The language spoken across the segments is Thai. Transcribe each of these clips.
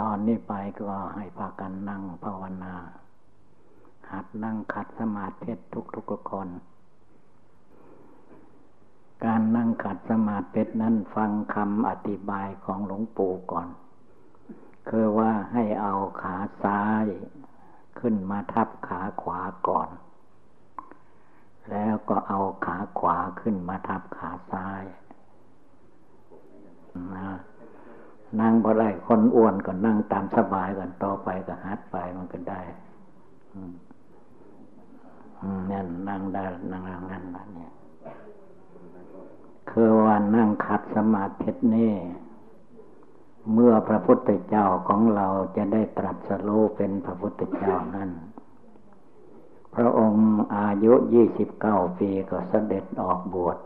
ตอนนี้ไปก็ให้พากันนั่งภาวนา หัดนั่งขัดสมาธิทุกทุกคน การนั่งขัดสมาธินั้นฟังคำอธิบายของหลวงปู่ก่อน คือว่าให้เอาขาซ้ายขึ้นมาทับขาขวาก่อน แล้วก็เอาขาขวาขึ้นมาทับขาซ้ายนะ นั่งบ่ได้คนอ้วนก็นั่งตามสบายกันต่อไปก็ฮัดไปมันก็ได้นั่นนั่งได้นั่งนั่งนั่นเนี่ยคือว่านั่งขัดสมาธินี่เมื่อพระพุทธเจ้าของเราจะได้ตรัสรู้เป็นพระพุทธเจ้านั้น พระองค์อายุยี่สิบเก้าปีก็เสด็จออกบวช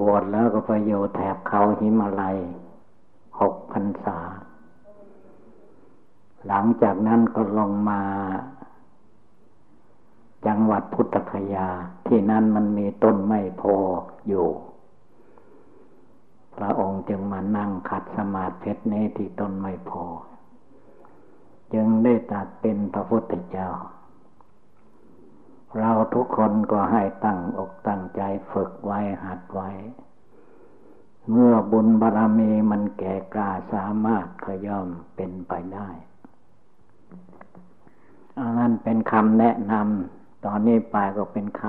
บวชแล้วก็ไปอยู่แถบเขาหิมาลัย หกพรรษา หลังจากนั้นก็ลงมา จังหวัดพุทธคยา ที่นั่นมันมีต้นไม้โพอยู่ พระองค์จึงมานั่งขัดสมาธิเนที่ต้นไม้โพจึงได้ตัดเป็นพระพุทธเจ้า เราทุกคนก็ให้ตั้งอกตั้งใจฝึกไว้หัดไว้ เมื่อบุญบารรมีมันแก่กล้าสามารถก็ย่อมเป็นไปได้อันนั้นเป็นคำแนะนำตอนนี้ไปก็เป็นค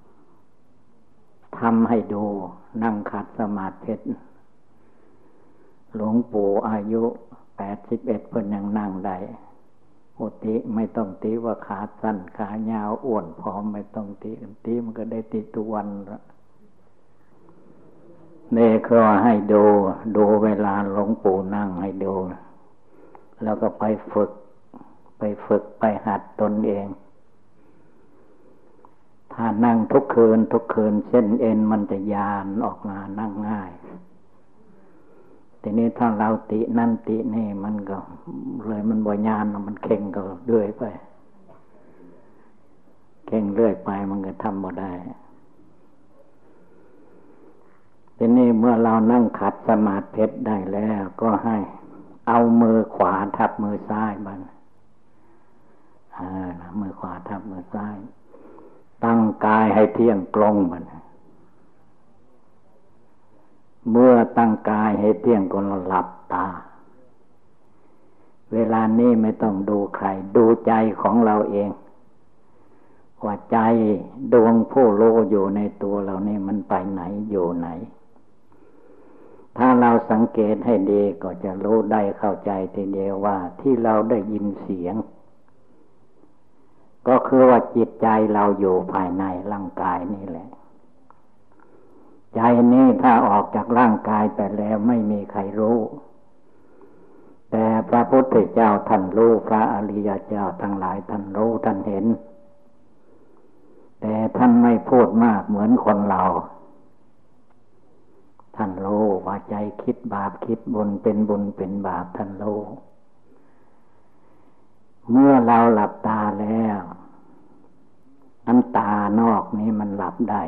ำทำให้ดูนั่งขัดสมาธิหลวงปู่อายุแปดสิบเอ็ดเพิ่นยังนั่งได้โอติไม่ต้องตีว่าขาสั้นขายาวอ้วนพร้อมไม่ต้องตีตีมันก็ได้ติดทุวันละ นี่ก็ให้ดู ดูเวลาหลวงปู่นั่งให้ดู แล้วก็ไปฝึก ไปฝึกไปหัดตนเอง ถ้านั่งทุกคืนทุกคืนเส้นเอ็นมันจะยานออกมานั่งง่ายทีนี้ถ้าเราตินั่นตินี่มันก็เลยมันบ่ยานมันเข่งก็เรื่อยไป เข่งเรื่อยไปมันก็ทำบ่ได้ ทีนี้เมื่อเรานั่งขัดสมาธิได้แล้ว ก็ให้เอามือขวาทับมือซ้ายมันมือขวาทับมือซ้าย ตั้งกายให้เที่ยงตรงมันเมื่อตั้งกายให้เที่ยงก็หลับตา เวลานี้ไม่ต้องดูใคร ดูใจของเราเองว่าใจดวงผู้โลอยู่ในตัวเรานี่มันไปไหนอยู่ไหน ถ้าเราสังเกตให้ดีก็จะรู้ได้เข้าใจทีเดียวว่าที่เราได้ยินเสียง ก็คือว่าจิตใจเราอยู่ภายในร่างกายนี่แหละ ใจนี้ถ้าออกจากร่างกายไปแล้วไม่มีใครรู้ แต่พระพุทธเจ้าท่านรู้พระอริยเจ้าทั้งหลายท่านรู้ท่านเห็น แต่ท่านไม่พูดมากเหมือนคนเรา ท่านรู้ว่าใจคิดบาปคิดบุญเป็นบุญเป็นบาปท่านรู้เมื่อเราหลับตาแล้วอันตานอกนี้มันหลับได้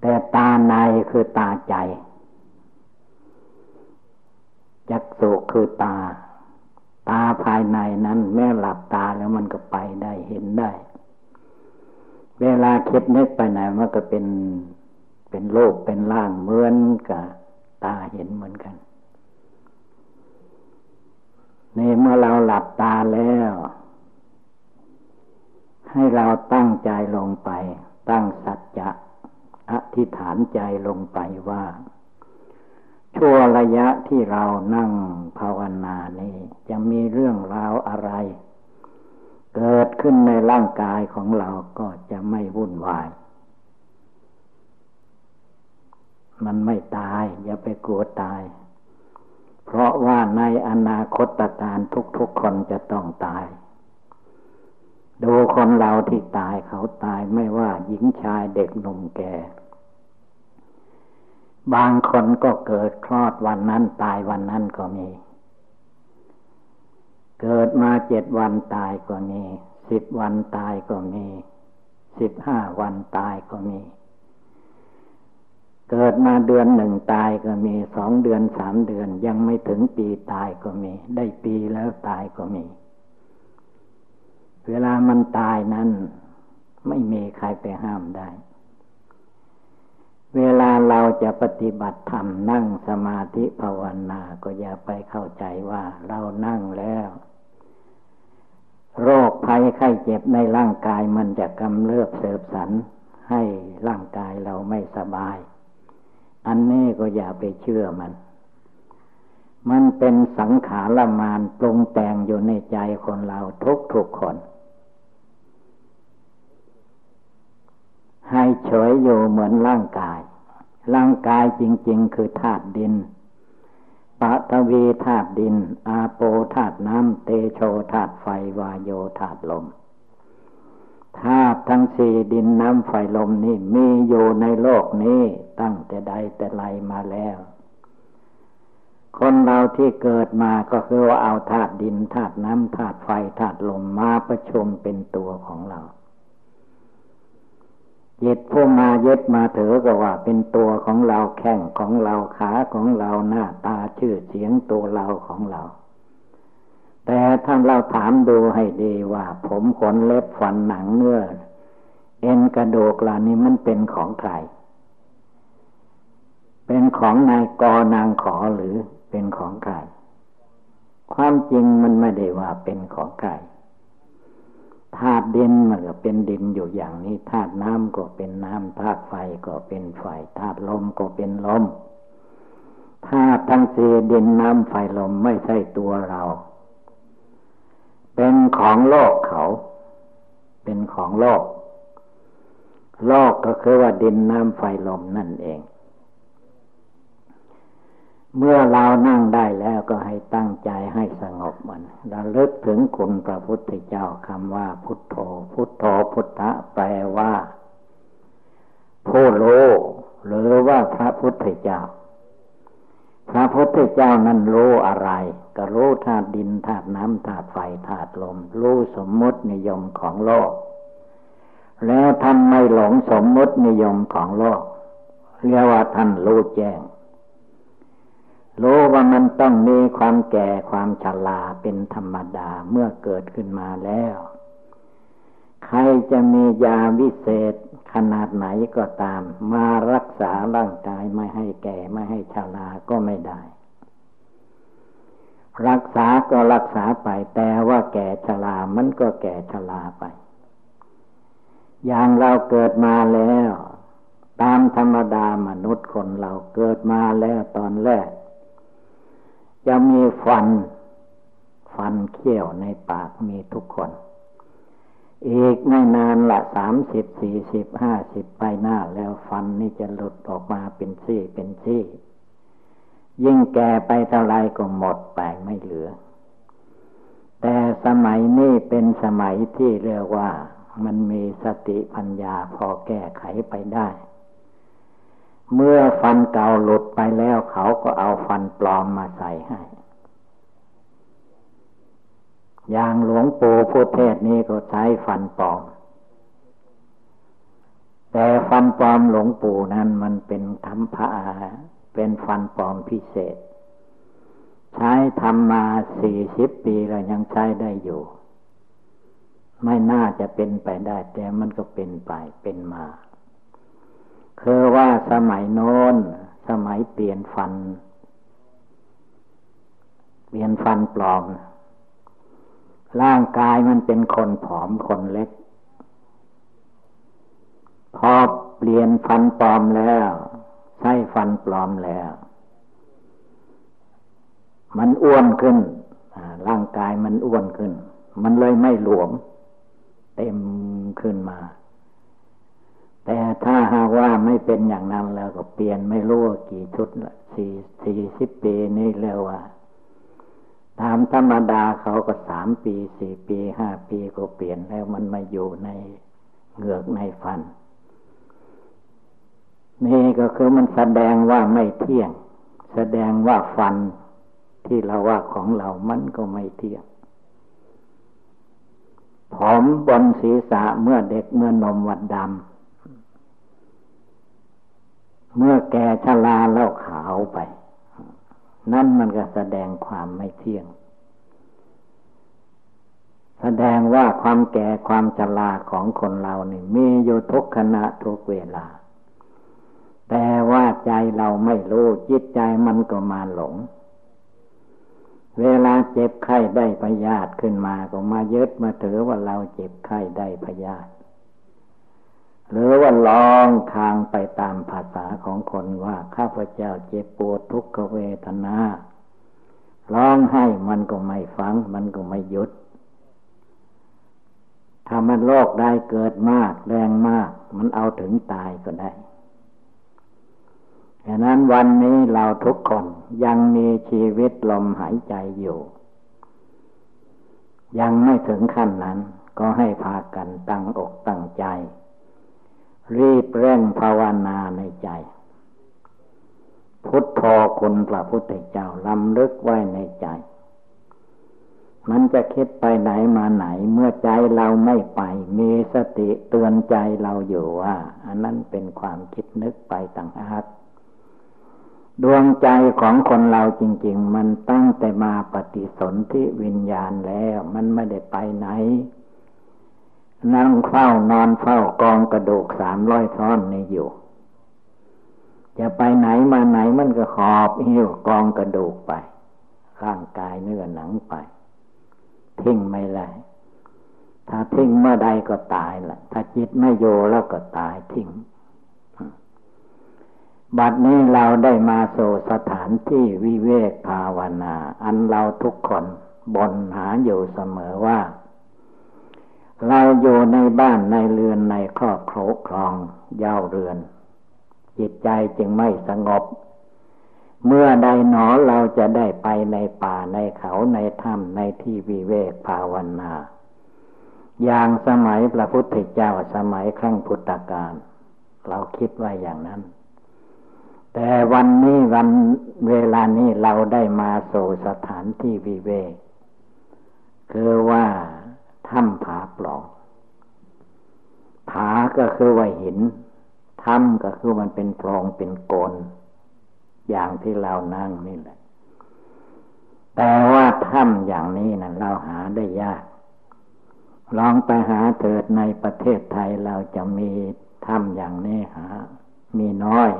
แต่ตาในคือตาใจ จักสุคือตา ตาภายในนั้นแม้หลับตาแล้วมันก็ไปได้เห็นได้ เวลาคิดนึกไปไหนมันก็เป็น เป็นโลกเป็นร่างเหมือนกับตาเห็นเหมือนกันนี่เมื่อเราหลับตาแล้ว ให้เราตั้งใจลงไป ตั้งสัจจะอธิษฐานใจลงไปว่า ชั่วระยะที่เรานั่งภาวนานี้จะมีเรื่องราวอะไร เกิดขึ้นในร่างกายของเราก็จะไม่วุ่นวาย มันไม่ตาย อย่าไปกลัวตาย เพราะว่าในอนาคตการทุกๆคนจะต้องตาย ดูคนเราที่ตายเขาตายไม่ว่าหญิงชายเด็กหนุ่มแก่ บางคนก็เกิดคลอดวันนั้นตายวันนั้นก็มี เกิดมาเจ็ดวันตายก็มีสิบวันตายก็มีสิบห้าวันตายก็มี เกิดมาเดือนหนึ่งตายก็มีสองเดือนสามเดือน ยังไม่ถึงปีตายก็มี ได้ปีแล้วตายก็มี เวลามันตายนั้น ไม่มีใครไปห้ามได้ เวลาเราจะปฏิบัติธรรมนั่งสมาธิภาวนาก็อย่าไปเข้าใจว่าเรานั่งแล้ว โรคภัยไข้เจ็บในร่างกายมันจะกำเริบเสบสันให้ร่างกายเราไม่สบาย อันนี้ก็อย่าไปเชื่อมัน มันเป็นสังขารมานปรุงแต่งอยู่ในใจคนเราทุกทุกคน ให้เฉยอยู่เหมือนร่างกาย ร่างกายจริง ๆ คือธาตุดินปะทวีธาตุดิน อาโปธาตุน้ำ เตโชธาตุไฟวายโยธาตุลม ธาตุทั้งสี่ดินน้ำไฟลมนี่มีอยู่ในโลกนี้ตั้งแต่ใดแต่ไรมาแล้ว คนเราที่เกิดมาก็คือว่าเอาธาตุดินธาตุน้ำธาตุไฟธาตุลมมาประชุมเป็นตัวของเรายึดผู้มายึดมาถือก็ว่าเป็นตัวของเราแข้งของเราขาของเราหน้าตาชื่อเสียงตัวเราของเรา แต่ถ้าเราถามดูให้ดีว่า ผมขนเล็บฟันหนังเนื้อ เอ็นกระดูกเหล่านี้มันเป็นของใคร เป็นของนายกนางขอหรือเป็นของใคร ความจริงมันไม่ได้ว่าเป็นของใครธาตุดินมันก็เป็นดินอยู่อย่างนี้ธาตุน้ำก็เป็นน้ำธาตุไฟก็เป็นไฟธาตุลมก็เป็นลมธาตุทั้งสี่ดินน้ำไฟลมไม่ใช่ตัวเรา เป็นของโลกเขา เป็นของโลก โลกก็คือว่าดินน้ำไฟลมนั่นเอง เมื่อเรานั่งได้แล้วก็ให้ตั้งใจให้สงบมันระลึกถึงคุณพระพุทธเจ้าคำว่า พุทโธ พุทโธพุทธะแปลว่าผู้รู้หรือว่าพระพุทธเจ้า พระพุทธเจ้านั้นรู้อะไร ก็รู้ธาตุดินธาตุน้ำธาตุไฟธาตุลม รู้สมมตินิยมของโลก แล้วท่านไม่หลงสมมตินิยมของโลก เรียกว่าท่านรู้แจ้ง รู้ว่ามันต้องมีความแก่ความชราเป็นธรรมดาเมื่อเกิดขึ้นมาแล้ว ใครจะมียาวิเศษขนาดไหนก็ตาม มารักษาร่างกายไม่ให้แก่ไม่ให้ชราก็ไม่ได้ รักษาก็รักษาไปแต่ว่าแก่ชรา มันก็แก่ชราไป อย่างเราเกิดมาแล้ว ตามธรรมดามนุษย์คนเราเกิดมาแล้วตอนแรก จะมีฟัน ฟันเขี้ยวในปากมีทุกคน อีกไม่นานละสามสิบสี่สิบห้าสิบไปหน้าแล้วฟันนี่จะหลุดออกมาเป็นซี่เป็นซี่ ยิ่งแก่ไปเท่าไรก็หมดไปไม่เหลือ แต่สมัยนี้เป็นสมัยที่เรียกว่ามันมีสติปัญญาพอแก้ไขไปได้ เมื่อฟันเก่าหลุดไปแล้วเขาก็เอาฟันปลอมมาใส่ให้ อย่างหลวงปู่พุทเทศนี้ก็ใช้ฟันปลอม แต่ฟันปลอมหลวงปู่นั้นมันเป็นธรรมพระ เป็นฟันปลอมพิเศษ ใช้ทำมาสี่สิบปีแล้วยังใช้ได้อยู่ ไม่น่าจะเป็นไปได้ แต่มันก็เป็นไปเป็นมา คือว่าสมัยโน้น สมัยเปลี่ยนฟัน เปลี่ยนฟันปลอม ร่างกายมันเป็นคนผอมคนเล็ก พอเปลี่ยนฟันปลอมแล้ว ใช้ฟันปลอมแล้ว มันอ้วนขึ้น ร่างกายมันอ้วนขึ้น มันเลยไม่หลวม เต็มขึ้นมา แต่ถ้าหากว่าไม่เป็นอย่างนั้นแล้วก็เปลี่ยนไม่รู้กี่ชุดละสี่สี่สิบปีนี่เรียกว่าตามธรรมดาเขาก็สามปีสี่ปีห้าปีก็เปลี่ยนแล้วมันมาอยู่ในเหงือกในฟัน นี่ก็คือมันแสดงว่าไม่เที่ยง แสดงว่าฟันที่เราว่าของเรามันก็ไม่เที่ยงผมบนศีรษะเมื่อเด็กเมื่อนมวัดดำเมื่อแก่ชราแล้วขาวไป นั่นมันก็แสดงความไม่เที่ยง แสดงว่าความแก่ความชราของคนเรานี่มีอยู่ทุกขณะทุกเวลา แต่ว่าใจเราไม่รู้จิตใจมันก็มาหลง เวลาเจ็บไข้ได้พยาธิขึ้นมาก็มายึดมาถือว่าเราเจ็บไข้ได้พยาธิหรือว่าลองทางไปตามภาษาของคนว่าข้าพเจ้าเจ็บปวดทุกขเวทนาร้องให้มันก็ไม่ฟัง มันก็ไม่หยุด ถ้ามันโรคได้เกิดมาก แรงมาก มันเอาถึงตายก็ได้ ฉะนั้นวันนี้เราทุกคนยังมีชีวิตลมหายใจอยู่ ยังไม่ถึงขั้นนั้น ก็ให้พากันตั้งอกตั้งใจ รีบเร่งภาวนาในใจ พุทโธคุณพระพุทธเจ้าลำลึกไว้ในใจ มันจะคิดไปไหนมาไหนเมื่อใจเราไม่ไป มีสติเตือนใจเราอยู่ว่า อันนั้นเป็นความคิดนึกไปต่างหาก ดวงใจของคนเราจริง ๆ มันตั้งแต่มาปฏิสนธิวิญญาณแล้ว มันไม่ได้ไปไหน นั่งเฝ้านอนเฝ้ากองกระดูกสามร้อยท่อนนี่อยู่ จะไปไหนมาไหนมันก็หอบหิ้วกองกระดูกไป ร่างกายเนื้อหนังไป ทิ้งไม่ได้ถ้าทิ้งเมื่อใดก็ตายแหละถ้าจิตไม่โยแล้วก็ตายทิ้ง บัดนี้เราได้มาโซสถานที่วิเวกภาวนา อันเราทุกคนบนหาอยู่เสมอว่า เราอยู่ในบ้านในเรือนในครอบครองครองเย้าเรือน จิตใจจึงไม่สงบ เมื่อใดหนอเราจะได้ไปในป่าในเขาในถ้ำในที่วิเวกภาวนา อย่างสมัยพระพุทธเจ้าสมัยครั้งพุทธกาลเราคิดว่าอย่างนั้น แต่วันนี้วันเวลานี้เราได้มาสู่สถานที่วิเวกคือว่าถ้ำผาปล่องผาก็คือว่าหินถ้ำก็คือมันเป็นปลองเป็นโกนอย่างที่เรานั่งนี่แหละ แต่ว่าถ้ำอย่างนี้นะเราหาได้ยาก ลองไปหาเถิดในประเทศไทยเราจะมีถ้ำอย่างนี้หา มีน้อย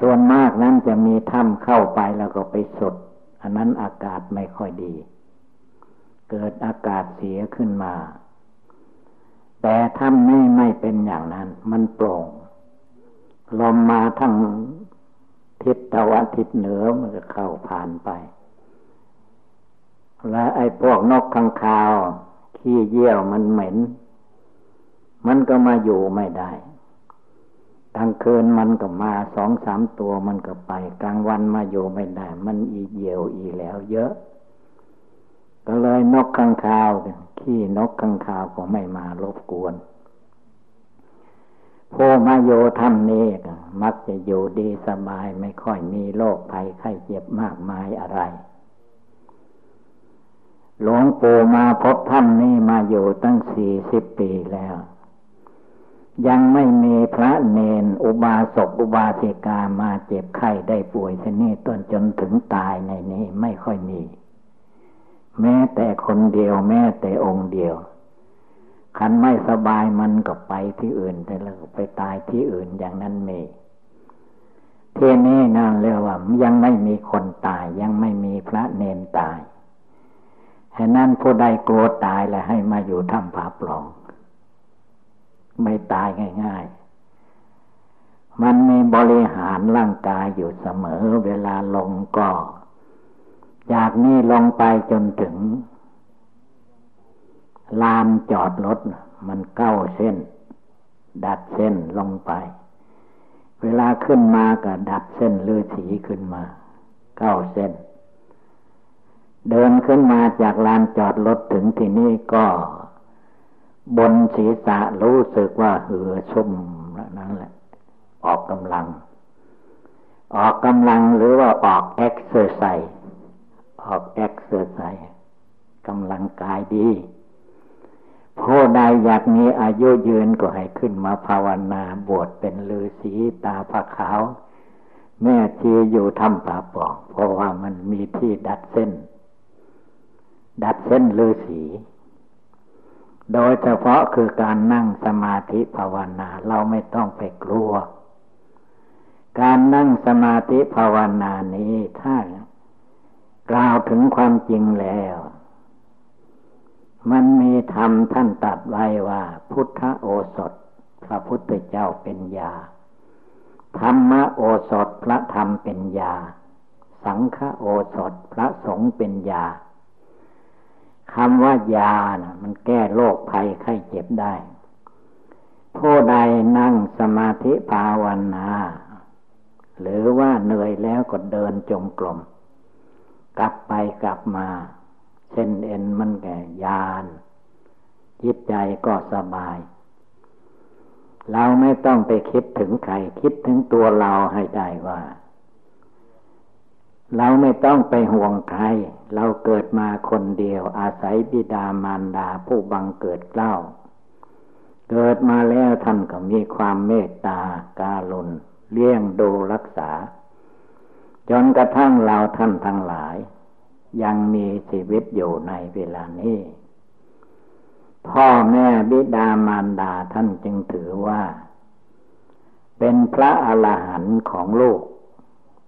ส่วนมากนั้นจะมีถ้ำเข้าไปแล้วก็ไปสด อันนั้นอากาศไม่ค่อยดี เกิดอากาศเสียขึ้นมา แต่ถ้ำนี้ไม่เป็นอย่างนั้น มันโปร่ง ลมมาทั้งทิศตะวันทิศเหนือมันก็เข้าผ่านไป และไอ้พวกนกข้างคาว ขี้เยี่ยวมันเหม็น มันก็มาอยู่ไม่ได้ กลางคืนมันก็มาสองสามตัวมันก็ไป กลางวันมาอยู่ไม่ได้ มันอีเยี่ยวอีแล้ว เยอะ ก็เลยนกข้างคาวขี้นกข้างคาวก็ไม่มารบกวนโพมาโยธรรมนี้มักจะอยู่ดีสบายไม่ค่อยมีโรคภัยไข้เจ็บมากมายอะไร หลวงปู่มาพบธรรมนี้มาอยู่ตั้งสี่สิบปีแล้ว ยังไม่มีพระเนน อุบาสกอุบาสิกามาเจ็บไข้ได้ป่วยที่นี่ต้นจนถึงตายในนี้ไม่ค่อยมี แม้แต่คนเดียวแม้แต่องค์เดียว คันไม่สบายมันก็ไปที่อื่นแต่แล้วไปตายที่อื่นอย่างนั้นมีที่นี้นั่นเรียกว่า ยังไม่มีคนตาย ยังไม่มีพระเนนตายฉะนั้นผู้ใดกลัวตายแล้วให้มาอยู่ถ้ำผาปล่อง ไม่ตายง่าย ๆ มันมีบริหารร่างกายอยู่เสมอเวลาลงก็จากนี้ลงไปจนถึง ลานจอดรถมันเก้าเส้น ดัดเส้นลงไป เวลาขึ้นมาก็ดัดเส้นเลือสีขึ้นมา เก้าเส้น เดินขึ้นมาจากลานจอดรถถึงที่นี่ก็ บนศีรษะรู้สึกว่าเหือชุ่มนั่นแหละ ออกกำลัง ออกกำลังหรือว่าออกเอ็กซ์เซอร์ไซส์ออกแอคเซอร์ไซส์กำลังกายดีพอผู้ใดอยากมีอายุยืนก็ให้ขึ้นมาภาวนาบวชเป็นฤาษีตาผาขาว แม่ชีอยู่ทำป่าปอกเพราะว่ามันมีที่ดัดเส้น ดัดเส้นฤาษี โดยเฉพาะคือการนั่งสมาธิภาวนา เราไม่ต้องไปกลัว การนั่งสมาธิภาวนานี้ถ้ากล่าวถึงความจริงแล้ว มันมีธรรมท่านตัดไว้ว่า พุทธโอสถ พระพุทธเจ้าเป็นยา ธรรมโอสถพระธรรมเป็นยา สังฆโอสถพระสงฆ์เป็นยา คำว่ายานะมันแก้โรคภัยไข้เจ็บได้ ผู้ใดนั่งสมาธิภาวนา หรือว่าเหนื่อยแล้วก็เดินจงกรมกลับไปกลับมา เส้นเอ็นมันแก่ยานจิตใจก็สบาย เราไม่ต้องไปคิดถึงใคร คิดถึงตัวเราให้ได้ว่า เราไม่ต้องไปห่วงใคร เราเกิดมาคนเดียว อาศัยบิดามารดาผู้บังเกิดเกล้า เกิดมาแล้วท่านก็มีความเมตตาการุณเลี้ยงดูรักษา จนกระทั่งเราท่านทั้งหลาย ยังมีชีวิตอยู่ในเวลานี้ พ่อแม่บิดามารดาท่านจึงถือว่า เป็นพระอรหันต์ของโลก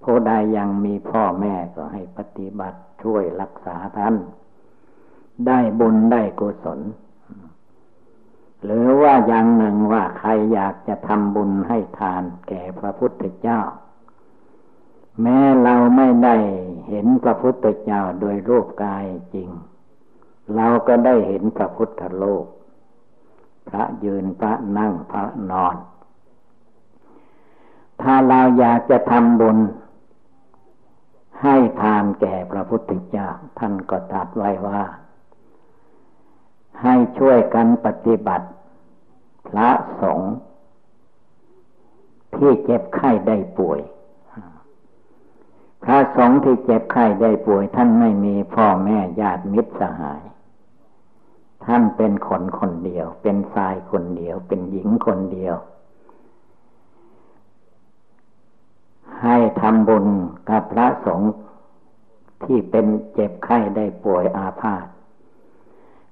ผู้ใดยังมีพ่อแม่ก็ให้ปฏิบัติช่วยรักษาท่าน ได้บุญได้กุศล หรือว่าอย่างหนึ่งว่าใครอยากจะทำบุญให้ทานแก่พระพุทธเจ้า แม้เราไม่ได้เห็นพระพุทธเจ้าโดยรูปกายจริง เราก็ได้เห็นพระพุทธโลก พระยืนพระนั่งพระนอน ถ้าเราอยากจะทำบุญ ให้ทานแก่พระพุทธเจ้าท่านก็ตรัสไว้ว่า ให้ช่วยกันปฏิบัติ พระสงฆ์ที่เจ็บไข้ได้ป่วย พระสงฆ์ที่เจ็บไข้ได้ป่วย ท่านไม่มีพ่อแม่ญาติมิตรสหาย ท่านเป็นคนคนเดียว เป็นชายคนเดียว เป็นหญิงคนเดียว ให้ทำบุญกับพระสงฆ์ ที่เป็นเจ็บไข้ได้ป่วยอาพาธ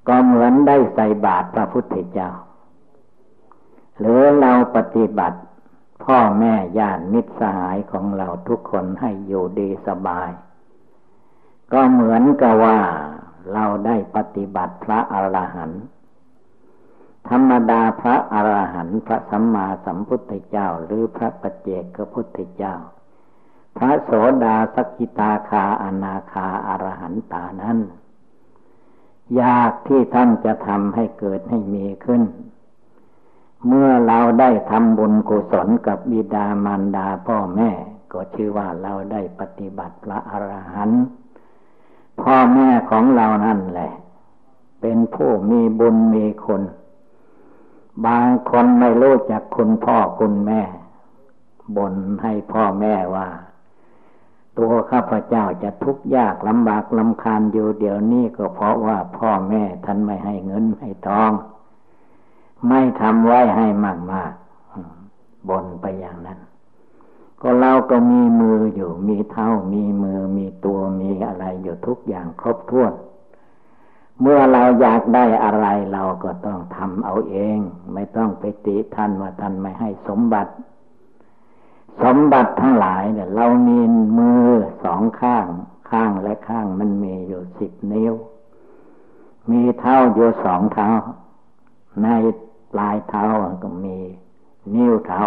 ก็เหมือนได้ใส่บาตรพระพุทธเจ้า หรือเราปฏิบัติ พ่อแม่ญาติมิตรสหายของเราทุกคนให้อยู่ดีสบาย ก็เหมือนกับว่าเราได้ปฏิบัติพระอรหันต์ธรรมดาพระอรหันต์พระสัมมาสัมพุทธเจ้า หรือพระปัจเจกพุทธเจ้า พระโสดาสกิตาคาอนาคาอารหันตานั้น ยากที่ท่านจะทำให้เกิดให้มีขึ้น เมื่อเราได้ทำบุญกุศลกับบิดามารดาพ่อแม่ ก็ชื่อว่าเราได้ปฏิบัติพระอรหันต์พ่อแม่ของเรานั่นแหละ เป็นผู้มีบุญมีคนบางคนไม่รู้จักคุณพ่อคุณแม่บ่นให้พ่อแม่ว่า ตัวข้าพเจ้าจะทุกข์ยากลำบากลำคาญอยู่เดี๋ยวนี้ก็เพราะว่าพ่อแม่ท่านไม่ให้เงินให้ทอง ไม่ทำไว้ให้มากมากบนไปอย่างนั้น ก็เราก็มีมืออยู่ มีเท้ามีมือมีตัวมีอะไรอยู่ทุกอย่างครบถ้วน เมื่อเราอยากได้อะไรเราก็ต้องทำเอาเอง ไม่ต้องไปติท่านว่าท่านไม่ให้สมบัติ สมบัติทั้งหลายเนี่ย เรามีมือสองข้าง ข้างและข้างมันมีอยู่สิบนิ้ว มีเท้าอยู่สองเท้า ในปลายเท้าก็มีนิ้วเท้า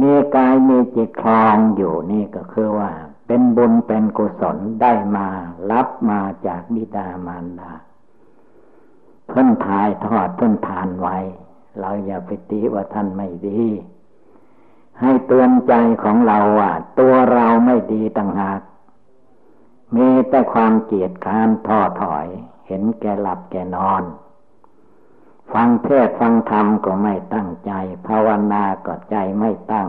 มีกายมีจิตคลองอยู่นี่ก็คือว่า เป็นบุญเป็นกุศลได้มา รับมาจากบิดามารดาเพิ่นทายทอดเพิ่นทานไว้ เราอย่าไปตีว่าท่านไม่ดี ให้เตือนใจของเราว่าตัวเราไม่ดีต่างหาก มีแต่ความเกียดค้านท้อถอย เห็นแก่หลับแก่นอน ฟังเทศฟังธรรมก็ไม่ตั้งใจ ภาวนาก็ใจไม่ตั้ง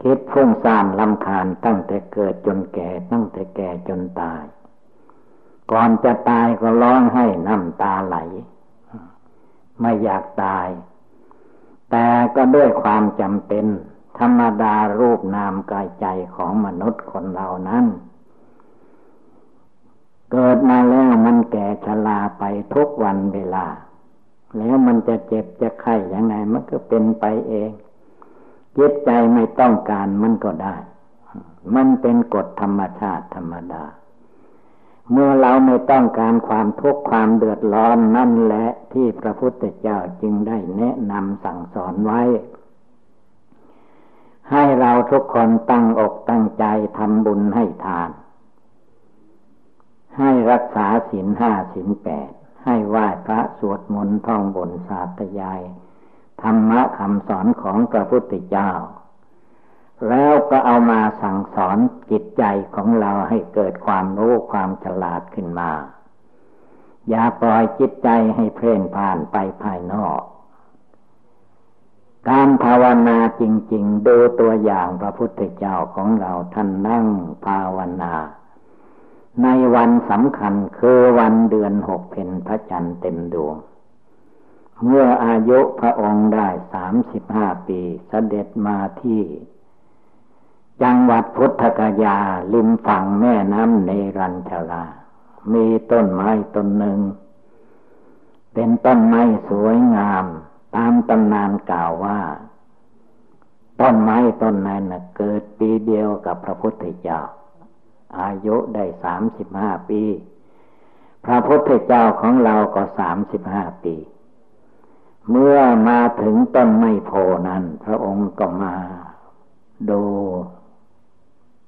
คิดฟุ้งซ่านลำคาญตั้งแต่เกิดจนแก่ตั้งแต่แก่จนตาย ก่อนจะตายก็ร้องให้น้ำตาไหล ไม่อยากตาย แต่ก็ด้วยความจำเป็น ธรรมดารูปนามกายใจของมนุษย์คนเรานั้น เกิดมาแล้วมันแก่ชราไปทุกวันเวลา แล้วมันจะเจ็บจะไข้ยังไงมันก็เป็นไปเองจิตใจไม่ต้องการมันก็ได้ มันเป็นกฎธรรมชาติธรรมดา เมื่อเราไม่ต้องการความทุกข์ความเดือดร้อนนั่นแหละที่พระพุทธเจ้าจึงได้แนะนำสั่งสอนไว้ ให้เราทุกคนตั้งอกตั้งใจทำบุญให้ทาน ให้รักษาศีลห้าศีลแปดให้ไหว้พระสวดมนต์ท่องบนสาธยาย ธรรมะคำสอนของพระพุทธเจ้า แล้วก็เอามาสั่งสอนจิตใจของเราให้เกิดความรู้ความฉลาดขึ้นมา อย่าปล่อยจิตใจให้เพลินผ่านไปภายนอก การภาวนาจริง ๆ ดูตัวอย่างพระพุทธเจ้าของเราท่านนั่งภาวนาในวันสำคัญคือวันเดือนหกเพนพระจันทร์เต็มดวง เมื่ออายุพระองค์ได้สามสิบห้าปีเสด็จมาที่ จังหวัดพุทธกยาริมฝั่งแม่น้ำเนรัญชลามีต้นไม้ต้นหนึ่ง เป็นต้นไม้สวยงาม ตามตำนานกล่าวว่า ต้นไม้ต้นนั้นเกิดปีเดียวกับพระพุทธเจ้า อายุได้สามสิบห้าปี พระพุทธเจ้าของเราก็สามสิบห้าปี เมื่อมาถึงต้นไม้โพนั้น พระองค์ก็มาดู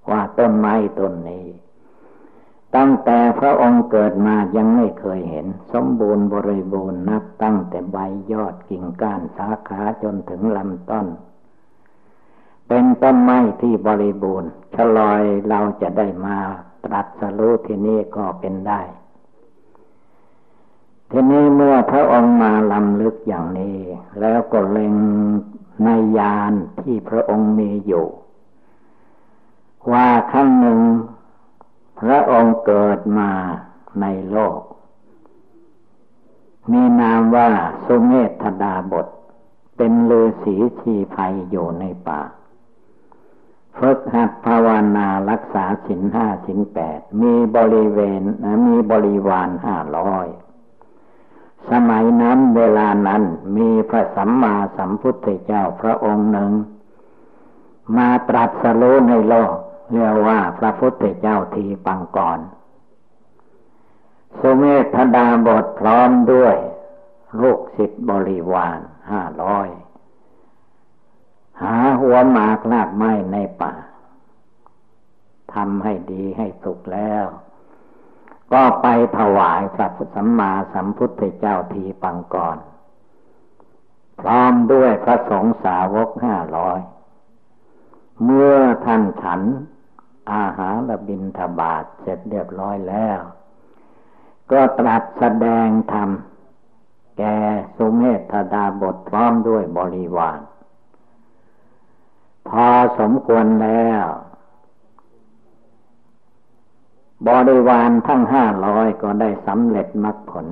ว่าต้นไม้ต้นนี้ ตั้งแต่พระองค์เกิดมายังไม่เคยเห็น สมบูรณ์บริบูรณ์นับตั้งแต่ใบยอดกิ่งก้านสาขาจนถึงลำต้น เป็นต้นไม้ที่บริบูรณ์ชลอยเราจะได้มาตรัสรู้ที่นี่ก็เป็นได้ทีนี้เมื่อพระองค์มาลำลึกอย่างนี้ แล้วก็เล็งในยานที่พระองค์มีอยู่ ว่าครั้งหนึ่ง พระองค์เกิดมาในโลก มีนามว่าสุเมธดาบท เป็นฤาษีชีภัยอยู่ในป่าฝึกหัดภาวนารักษาสินห้าสินแปด มีบริเวณมีบริวารห้าร้อยสมัยนั้นเวลานั้นมีพระสัมมาสัมพุทธเจ้าพระองค์หนึ่ง มาตรัสรู้ในโลก เรียกว่าพระพุทธเจ้าทีปังกรสุเมธดาบทพร้อมด้วยลูกศิษย์บริวารห้าร้อย หาหัวหมากลากไม้ในป่าทำให้ดีให้สุกแล้ว ก็ไปถวายพระสัมมาสัมพุทธเจ้าทีปังกรพร้อมด้วยพระสงฆ์สาวกห้าร้อย เมื่อท่านฉัน อาหารบินทบาทเสร็จเรียบร้อยแล้ว ก็ตรัสแสดงธรรม แกสุเมธดาบทพร้อมด้วยบริวาร พอสมควรแล้ว บริวารทั้งห้าร้อยก็ได้สำเร็จมรรคผล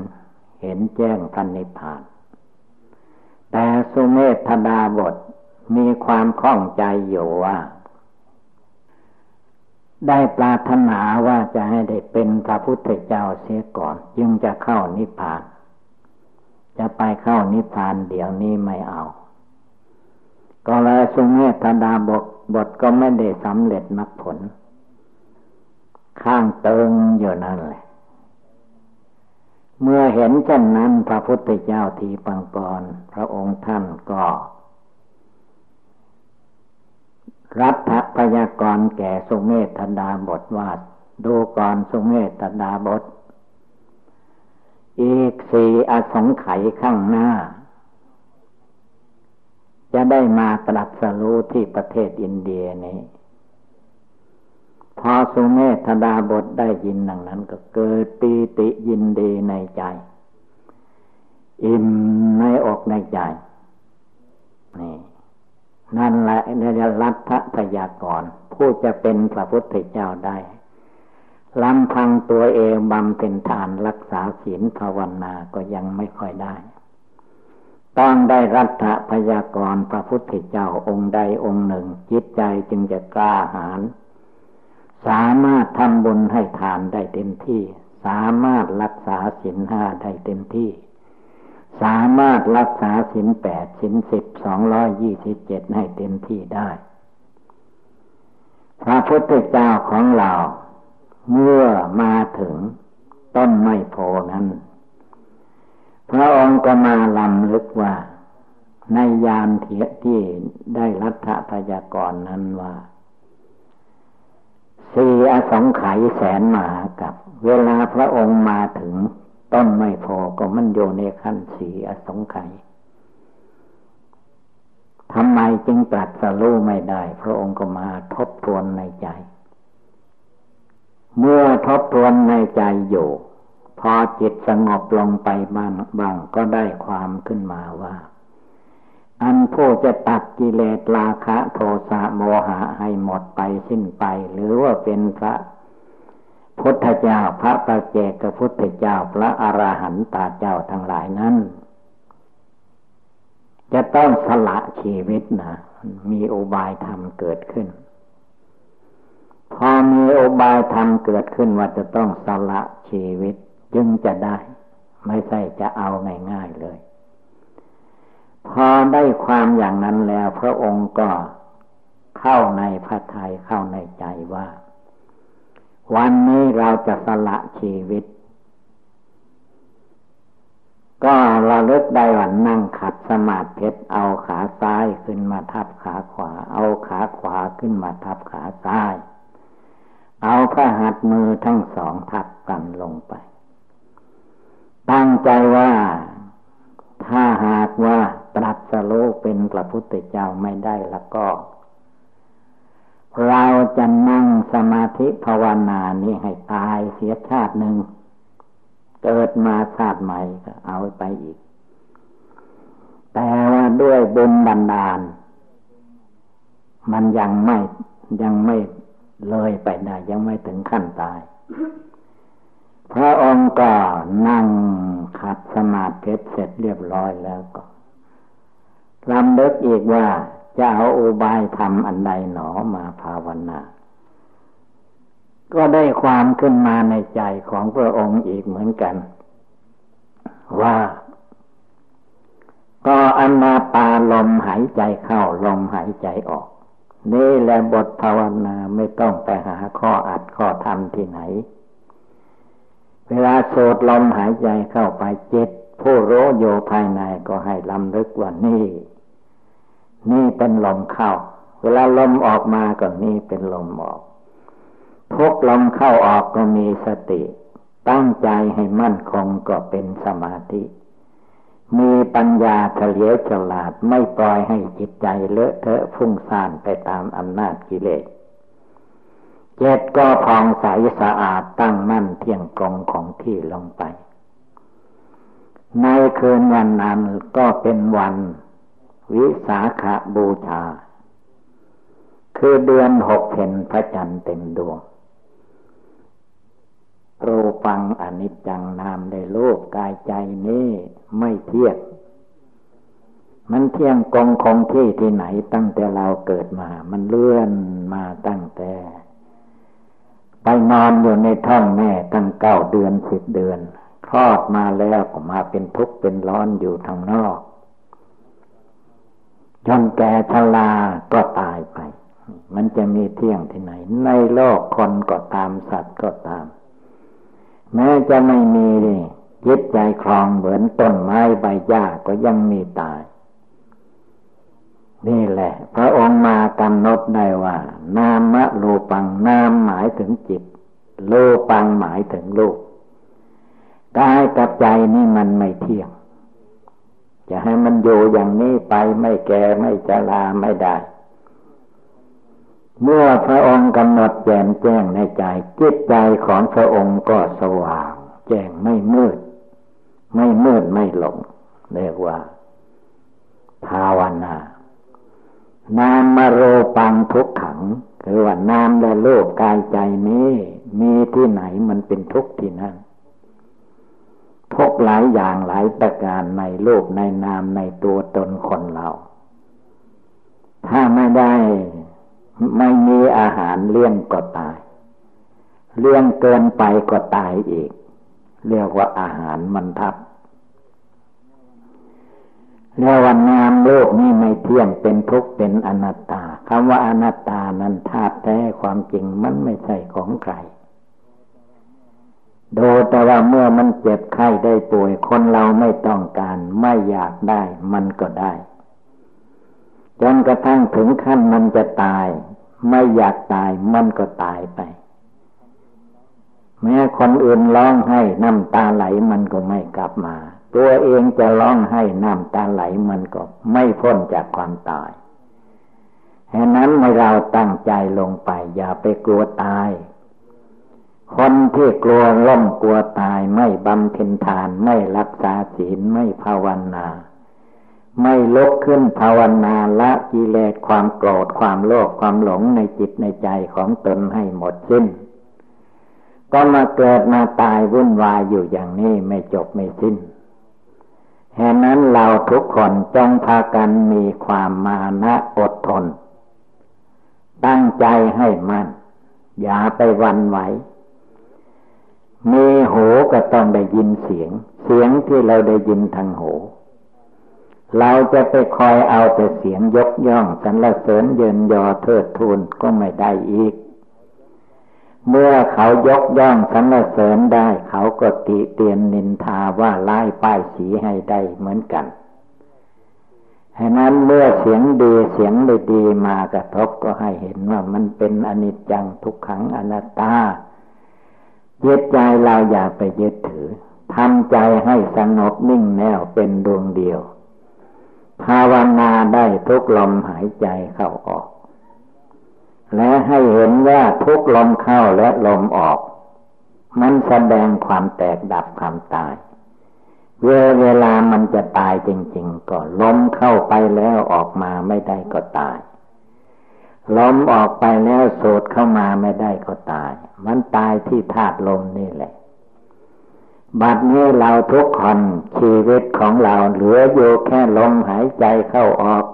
เห็นแจ้งพันนิพพาน แต่สุเมธดาบทมีความข้องใจอยู่ว่า ได้ปรารถนาว่าจะให้ได้เป็นพระพุทธเจ้าเสียก่อน จึงจะเข้านิพพาน จะไปเข้านิพพานเดี๋ยวนี้ไม่เอา ก็เลยสุเมธดาบทบทก็ไม่ได้สำเร็จมรรคผล ข้างเติงอยู่นั่นแหละเมื่อเห็นเช่นนั้นพระพุทธเจ้าทีปังกร พระองค์ท่านก็ รัฐพยากรแก่สุเมธดาบทว่าดูก่อนสุเมธดาบท อีกสี่อสงไขยข้างหน้า จะได้มาตรัสรู้ที่ประเทศอินเดียนี้ พอสุเมธดาบทได้ยินดังนั้นก็เกิดปีติยินดีในใจ อิ่มในอกในใจนี่ นั่นแหละในรัฐพยากรผู้จะเป็นพระพุทธเจ้าได้ลำพังตัวเองบำเพ็ญทานรักษาศีลภาวนาก็ยังไม่ค่อยได้ ต้องได้รัฐพยากรพระพุทธเจ้าองค์ใดองค์หนึ่ง จิตใจจึงจะกล้าหาญสามารถทำบุญให้ทานได้เต็มที่ สามารถรักษาศีลห้าได้เต็มที่ สามารถรักษาศีลแปดศีลสิบสองร้อยยี่สิบเจ็ดให้เต็มที่ได้ พระพุทธเจ้าของเราเมื่อมาถึงต้นไม้โพนั้น พระองค์ก็มาลำลึกว่า ในยามเทียที่ได้รัฐพยากรนั้นว่าสี่อสงไขยแสนมากับ เวลาพระองค์มาถึง ต้นไม้โพก็มันโยในขั้นสีอสงไขยทำไมจึงตรัสรู้ไม่ได้ พระองค์ก็มาทบทวนในใจ เมื่อทบทวนในใจอยู่ พอจิตสงบลงไปบ้างบางก็ได้ความขึ้นมาว่า อันผู้จะตัดกิเลสราคะโทสะโมหะให้หมดไปสิ้นไป หรือว่าเป็นพระ พุทธเจ้าพระประเจกพุทธเจ้าพระอราหันตาเจ้าทั้งหลายนั้น จะต้องสละชีวิตนะมีอุบายธรรมเกิดขึ้น พอมีอบายธรรมเกิดขึ้นว่าจะต้องสละชีวิตจึงจะได้ ไม่ใช่จะเอาง่ายๆเลย พอได้ความอย่างนั้นแล้ว พระองค์ก็เข้าในพระทัยเข้าในใจว่า วันนี้เราจะสละชีวิต ก็ระลึกได้วันนั่งขัดสมาธิเอาขาซ้ายขึ้นมาทับขาขวา เอาขาขวาขึ้นมาทับขาซ้าย เอาพระหัตมือทั้งสองทับกันลงไป ตั้งใจว่าถ้าหากว่าตรัสโลเป็นพระพุทธเจ้าไม่ได้แล้วก็ เราจะนั่งสมาธิภาวนานี้ให้ตายเสียชาติหนึ่ง เกิดมาชาติใหม่ก็เอาไปอีก แต่ว่าด้วยบุญบันดาล มันยังไม่ยังไม่เลยไปได้ยังไม่ถึงขั้นตาย พระองค์ก็นั่งขัดสมาธิเสร็จเรียบร้อยแล้วก็ลำเลิกอีกว่า จะเอาอุบายทำอันใดหนอมาภาวนา ก็ได้ความขึ้นมาในใจของพระองค์อีกเหมือนกัน ว่า ก็อนาปาลมหายใจเข้าลมหายใจออก นี่แหละบทภาวนาไม่ต้องไปหาข้ออัดข้อธรรมที่ไหน เวลาโสดลมหายใจเข้าไปจิตผู้รู้โยภายในก็ให้ลำลึกว่านี่ นี่เป็นลมเข้า เวลาลมออกมาก็นี่เป็นลมออก ทุกลมเข้าออกก็มีสติ ตั้งใจให้มั่นคงก็เป็นสมาธิ มีปัญญาเฉลียวฉลาดไม่ปล่อยให้จิตใจเลอะเทอะฟุ้งซ่านไปตามอำนาจกิเลสเจ็ดก็พองใสสะอาดตั้งมั่นเที่ยงกรงของที่ลงไป ในคืนวันนั้นก็เป็นวัน วิสาขาบูชา คือเดือนหกเพนพระจันทร์เต็มดวงรูปังอนิจจังนามในโลกกายใจนี้ไม่เที่ยง มันเที่ยงกองคงที่ที่ไหนตั้งแต่เราเกิดมา มันเลื่อนมาตั้งแต่ ไปนอนอยู่ในท้องแม่ตั้งเก้าเดือนสิบเดือน คลอดมาแล้วก็มาเป็นทุกข์เป็นร้อนอยู่ทางนอก จนแก่ชราก็ตายไป มันจะมีเที่ยงที่ไหน ในโลกคนก็ตามสัตว์ก็ตาม แม้จะไม่มีจิตใจคลองเหมือนต้นไม้ใบหญ้าก็ยังมีตาย นี่แหละ พระองค์มากำหนดได้ว่า นามะโลปังนามหมายถึงจิต โลปังหมายถึงลูกกายกับใจนี่มันไม่เที่ยง จะให้มันอยู่อย่างนี้ไปไม่แก่ไม่จราไม่ได้ เมื่อพระองค์กำหนดแจ่มแจ้งในใจ จิตใจของพระองค์ก็สว่าง แจ้งไม่มืด ไม่มืดไม่หลงเรียกว่า ภาวนา นามโรปังทุกขัง คือว่านามและโลกกายใจนี้ มีที่ไหนมันเป็นทุกข์ที่นั่น ทุกหลายอย่างหลายประการในโลกในนามในตัวตนคนเรา ถ้าไม่ได้ไม่มีอาหารเลี้ยงก็ตาย เลี้ยงเกินไปก็ตายอีก เรียกว่าอาหารมันทับแล้ววันนามโลกนี้ไม่เที่ยงเป็นทุกข์เป็นอนัตตาคำว่าอนัตตานั้นธาตุแท้ความจริงมันไม่ใช่ของใคร ดูแต่ว่าเมื่อมันเจ็บไข้ได้ป่วย คนเราไม่ต้องการไม่อยากได้ มันก็ได้ จนกระทั่งถึงขั้นมันจะตาย ไม่อยากตายมันก็ตายไป แม้คนอื่นร้องให้น้ำตาไหลมันก็ไม่กลับมา ตัวเองจะร้องให้น้ำตาไหลมันก็ไม่พ้นจากความตายฉะนั้นเมื่อเราตั้งใจลงไป อย่าไปกลัวตาย คนที่กลัวล่มกลัวตายไม่บำเพ็ญทานไม่รักษาศีลไม่ภาวนาไม่ลุกขึ้นภาวนาละกิเลสความโกรธความโลภความหลงในจิตในใจของตนให้หมดสิ้น ก็มาเกิดมาตายวุ่นวายอยู่อย่างนี้ไม่จบไม่สิ้นแห่นั้นเราทุกคนจงพากันมีความมานะอดทน ตั้งใจให้มัน่นอย่าไปวันไหว มีหูก็ต้องได้ยินเสียง เสียงที่เราได้ยินทางหู เราจะไปคอยเอาแต่เสียงยกย่องสรรเสริญเยินยอเทิดทูนก็ไม่ได้อีก เมื่อเขายกย่องสรรเสริญได้ เขาก็ติเตียนนินทาว่าไล่ป้ายสีให้ได้เหมือนกันฉะนั้นเมื่อเสียงดีเสียงไม่ดีมากระทบก็ให้เห็นว่ามันเป็นอนิจจังทุกขังอนัตตา ยึดใจเราอย่าไปยึดถือทำใจให้สงบนิ่งแน่วเป็นดวงเดียว ภาวนาได้ทุกลมหายใจเข้าออก และให้เห็นว่าทุกลมเข้าและลมออก มันแสดงความแตกดับความตายเวลเวลามันจะตายจริง ๆ ก็ลมเข้าไปแล้วออกมาไม่ได้ก็ตายลมออกไปแล้วสูดเข้ามาไม่ได้ก็ตาย มันตายที่ธาตุลมนี่แหละ บัดนี้เราทุกคนชีวิตของเราเหลืออยู่แค่ลมหายใจเข้าออก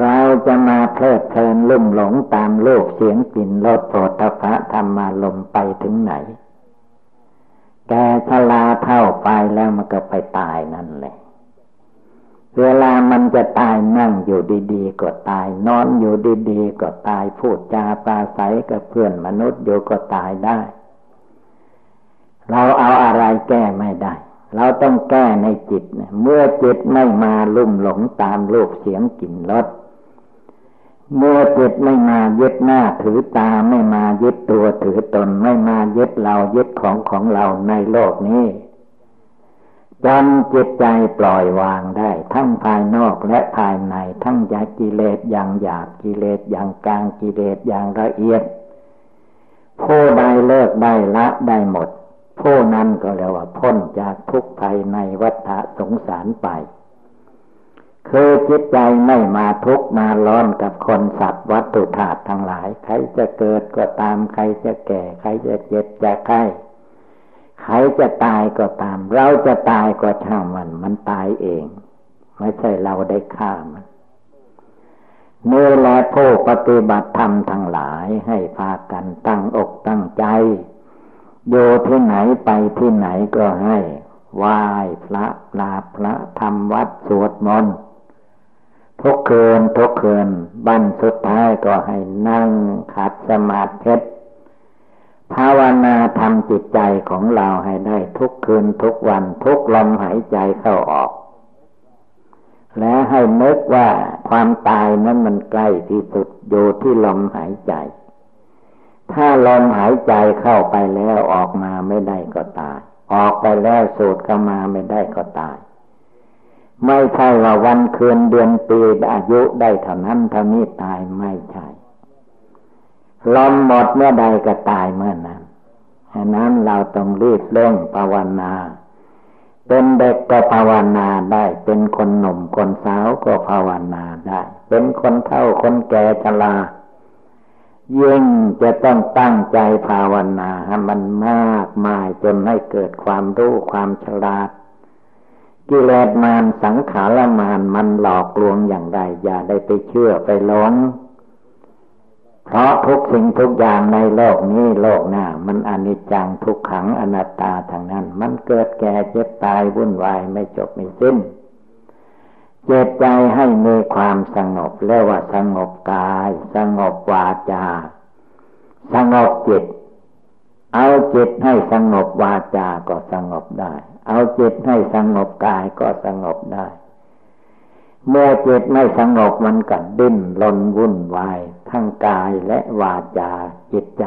เราจะมาเพลิดเพลินลุ่มหลงตามโลกเสียงกลิ่นรสโผฏฐะธรรมาลมไปถึงไหน แกชลาเท่าไปแล้วมันก็ไปตายนั่นแหละ เวลามันจะตายนั่งอยู่ดีๆก็ตาย นอนอยู่ดีๆก็ตายพูดจาปราศัยกับเพื่อนมนุษย์อยู่ก็ตายได้ เราเอาอะไรแก้ไม่ได้ เราต้องแก้ในจิตเมื่อจิตไม่มาลุ่มหลงตามรูปเสียงกลิ่นรสเมื่อจิตไม่มายึดหน้าถือตาไม่มายึดตัวถือตนไม่มายึดเรายึดของของเราในโลกนี้ จนจิตใจปล่อยวางได้ ทั้งภายนอกและภายใน ทั้งยากิเลสอย่างหยาบกิเลสอย่างกลางกิเลสอย่างละเอียดผู้ใดเลิกได้ละได้หมดผู้นั้นก็เรียกว่าพ้นจากทุกภัยในวัฏสงสารไปคือจิตใจไม่มาทุกมาร้อนกับคนสัตว์วัตถุธาตุทั้งหลาย ใครจะเกิดก็ตามใครจะแก่ ใครจะเจ็บจะไข้ ใครจะตายก็ตาม เราจะตายก็ช่างมัน มันตายเอง ไม่ใช่เราได้ฆ่ามันเมื่อแลผู้ปฏิบัติธรรมทั้งหลายให้พากันตั้งอกตั้งใจโยที่ไหนไปที่ไหนก็ให้ไหว้พระลาพระทำวัดสวดมนต์ทุกคืนทุกคืนบันสุดท้ายก็ให้นั่งขัดสมาธิ ภาวนาทำจิตใจของเราให้ได้ทุกคืนทุกวันทุกลมหายใจเข้าออก และให้นึกว่าความตายนั้นมันใกล้ที่สุดอยู่ที่ลมหายใจ ถ้าลมหายใจเข้าไปแล้วออกมาไม่ได้ก็ตาย ออกไปแล้วสูดเข้ามาไม่ได้ก็ตาย ไม่ใช่ว่าวันคืนเดือนปีอายุได้เท่านั้นเท่านี้ตายไม่ใช่ ลมหมดเมื่อใดก็ตายเมื่อนั้นฉะนั้นเราต้องรีบเร่งภาวนา เป็นเด็กก็ภาวนาได้ เป็นคนหนุ่มคนสาวก็ภาวนาได้ เป็นคนเฒ่าคนแก่ชรายิ่งจะต้องตั้งใจภาวนาให้มันมากมายจนให้เกิดความรู้ความฉลาด กิเลสมารสังขารมารมันหลอกลวงอย่างไร อย่าได้ไปเชื่อไปหลง เพราะทุกสิ่งทุกอย่างในโลกนี้โลกหน้า มันอนิจจังทุกขังอนัตตาทางนั้น มันเกิดแก่เจ็บตายวุ่นวายไม่จบไม่สิ้น เจตใจให้มีความสงบเรียกว่าสงบกาย สงบวาจา สงบจิต เอาจิตให้สงบวาจาก็สงบได้ เอาจิตให้สงบกายก็สงบได้ เมื่อจิตไม่สงบมันก็ดิ้นรนวุ่นวาย ทั้งกายและวาจาจิตใจ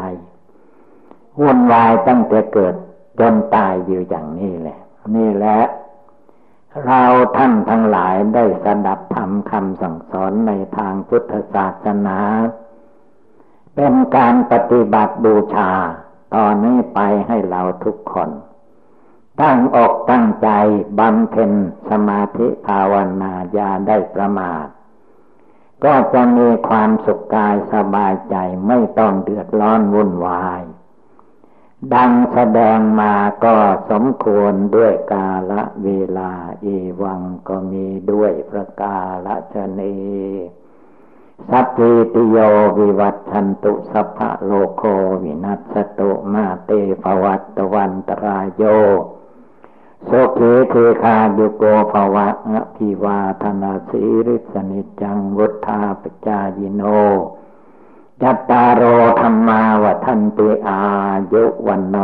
วุ่นวายตั้งแต่เกิดจนตายอยู่อย่างนี้แหละ นี่แหละเราท่านทั้งหลายได้สดับธรรมคำสั่งสอนในทางพุทธศาสนา เป็นการปฏิบัติบูชา ตอนนี้ไปให้เราทุกคน ตั้งอกตั้งใจบำเพ็ญสมาธิภาวนาญาได้ประมาท ก็จะมีความสุขกายสบายใจไม่ต้องเดือดร้อนวุ่นวาย ดังแสดงมาก็สมควรด้วยกาละเวลาอีวังก็มีด้วยประกาละชนีสัพพิติโยวิวัตชันตุสัพพะโลโควินัสตุมาเตภวัตวันตรายโย โสเคเทคาโยโกภวะอภิวาธนาสีริสนิจังวุธาปจายิโน จัตตารโอธรรมาวันติอายุวันโน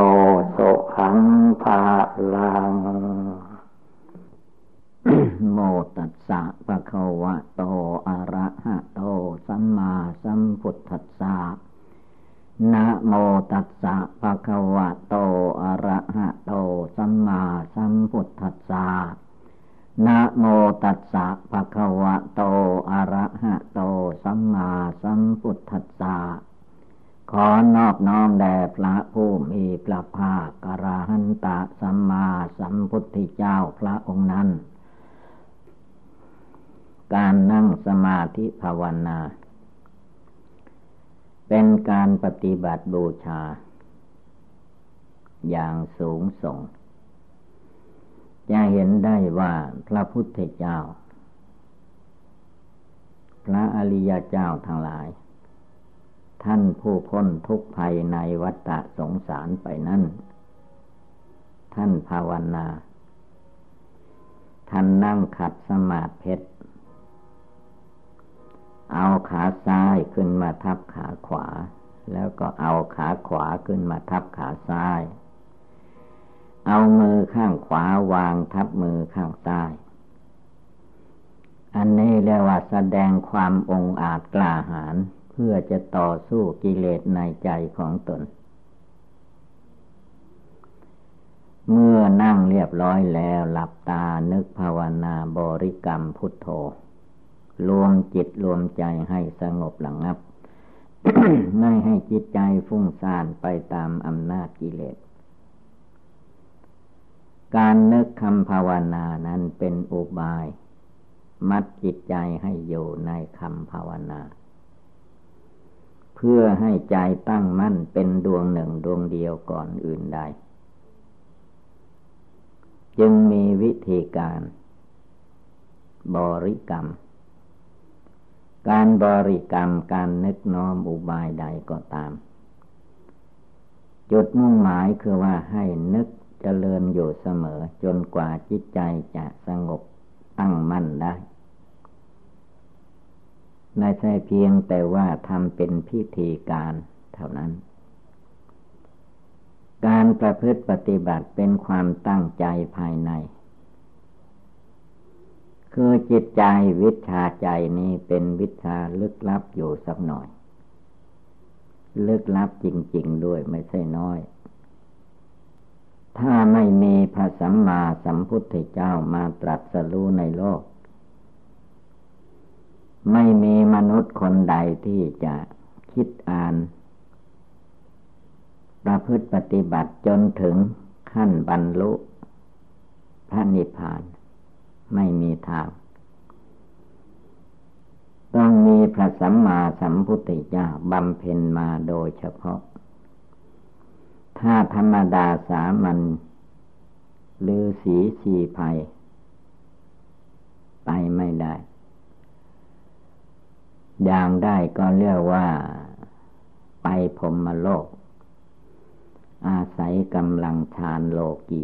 โสขังภาลัง โมตัสสะปะคะวะโตอะระหะโตสัมมาสัมพุทธัสสะ นะโมตัสสะปะคะวะโต อะระหะโต สัมมาสัมพุทธัสสะนะโมตัสสะภะคะวะโต อะระหะโต สัมมาสัมพุทธัสสะขอนอบน้อมแด่พระผู้มีพระภาคกระหันตะสัมมาสัมพุทธเจ้าพระองค์นั้น การนั่งสมาธิภาวนา เป็นการปฏิบัติบูชา อย่างสูงส่ง จะเห็นได้ว่าพระพุทธเจ้า พระอริยเจ้าทั้งหลาย ท่านผู้พ้นทุกภัยในวัฏสงสารไปนั้นท่านภาวนา ท่านนั่งขัดสมาธิเพชร เอาขาซ้ายขึ้นมาทับขาขวา แล้วก็เอาขาขวาขึ้นมาทับขาซ้าย เอามือข้างขวาวางทับมือข้างซ้าย อันนี้เรียกว่าแสดงความองอาจกล้าหาญเพื่อจะต่อสู้กิเลสในใจของตน เมื่อนั่งเรียบร้อยแล้วหลับตานึกภาวนาบริกรรมพุทโธ รวมจิตรวมใจให้สงบหลังับ ไม่ให้จิตใจฟุ้งซ่านไปตามอำนาจกิเลส การนึกคำภาวนานั้นเป็นอุบาย มัดจิตใจให้อยู่ในคำภาวนา เพื่อให้ใจตั้งมั่นเป็นดวงหนึ่งดวงเดียวก่อนอื่นใด จึงมีวิธีการ บริกรรม การบริกรรมการนึกน้อมอุบายใดก็ตาม จุดมุ่งหมายคือว่าให้นึกเจริญอยู่เสมอจนกว่าจิตใจจะสงบตั้งมั่นได้ไม่ใช่เพียงแต่ว่าทำเป็นพิธีการเท่านั้น การประพฤติปฏิบัติเป็นความตั้งใจภายใน คือจิตใจวิชาใจนี้เป็นวิชาลึกลับอยู่สักหน่อย ลึกลับจริง ๆ ด้วยไม่ใช่น้อย ถ้าไม่มีพระสัมมาสัมพุทธเจ้ามาตรัสรู้ในโลก ไม่มีมนุษย์คนใดที่จะคิดอ่าน ประพฤติปฏิบัติจนถึงขั้นบรรลุพระนิพพาน ไม่มีทาง ต้องมีพระสัมมาสัมพุทธเจ้าบำเพ็ญมาโดยเฉพาะ ถ้าธรรมดาสามัญลือสีสีภัย ไปไม่ได้ อย่างได้ก็เรียกว่า ไปพรมโลก อาศัยกำลังฌานโลกี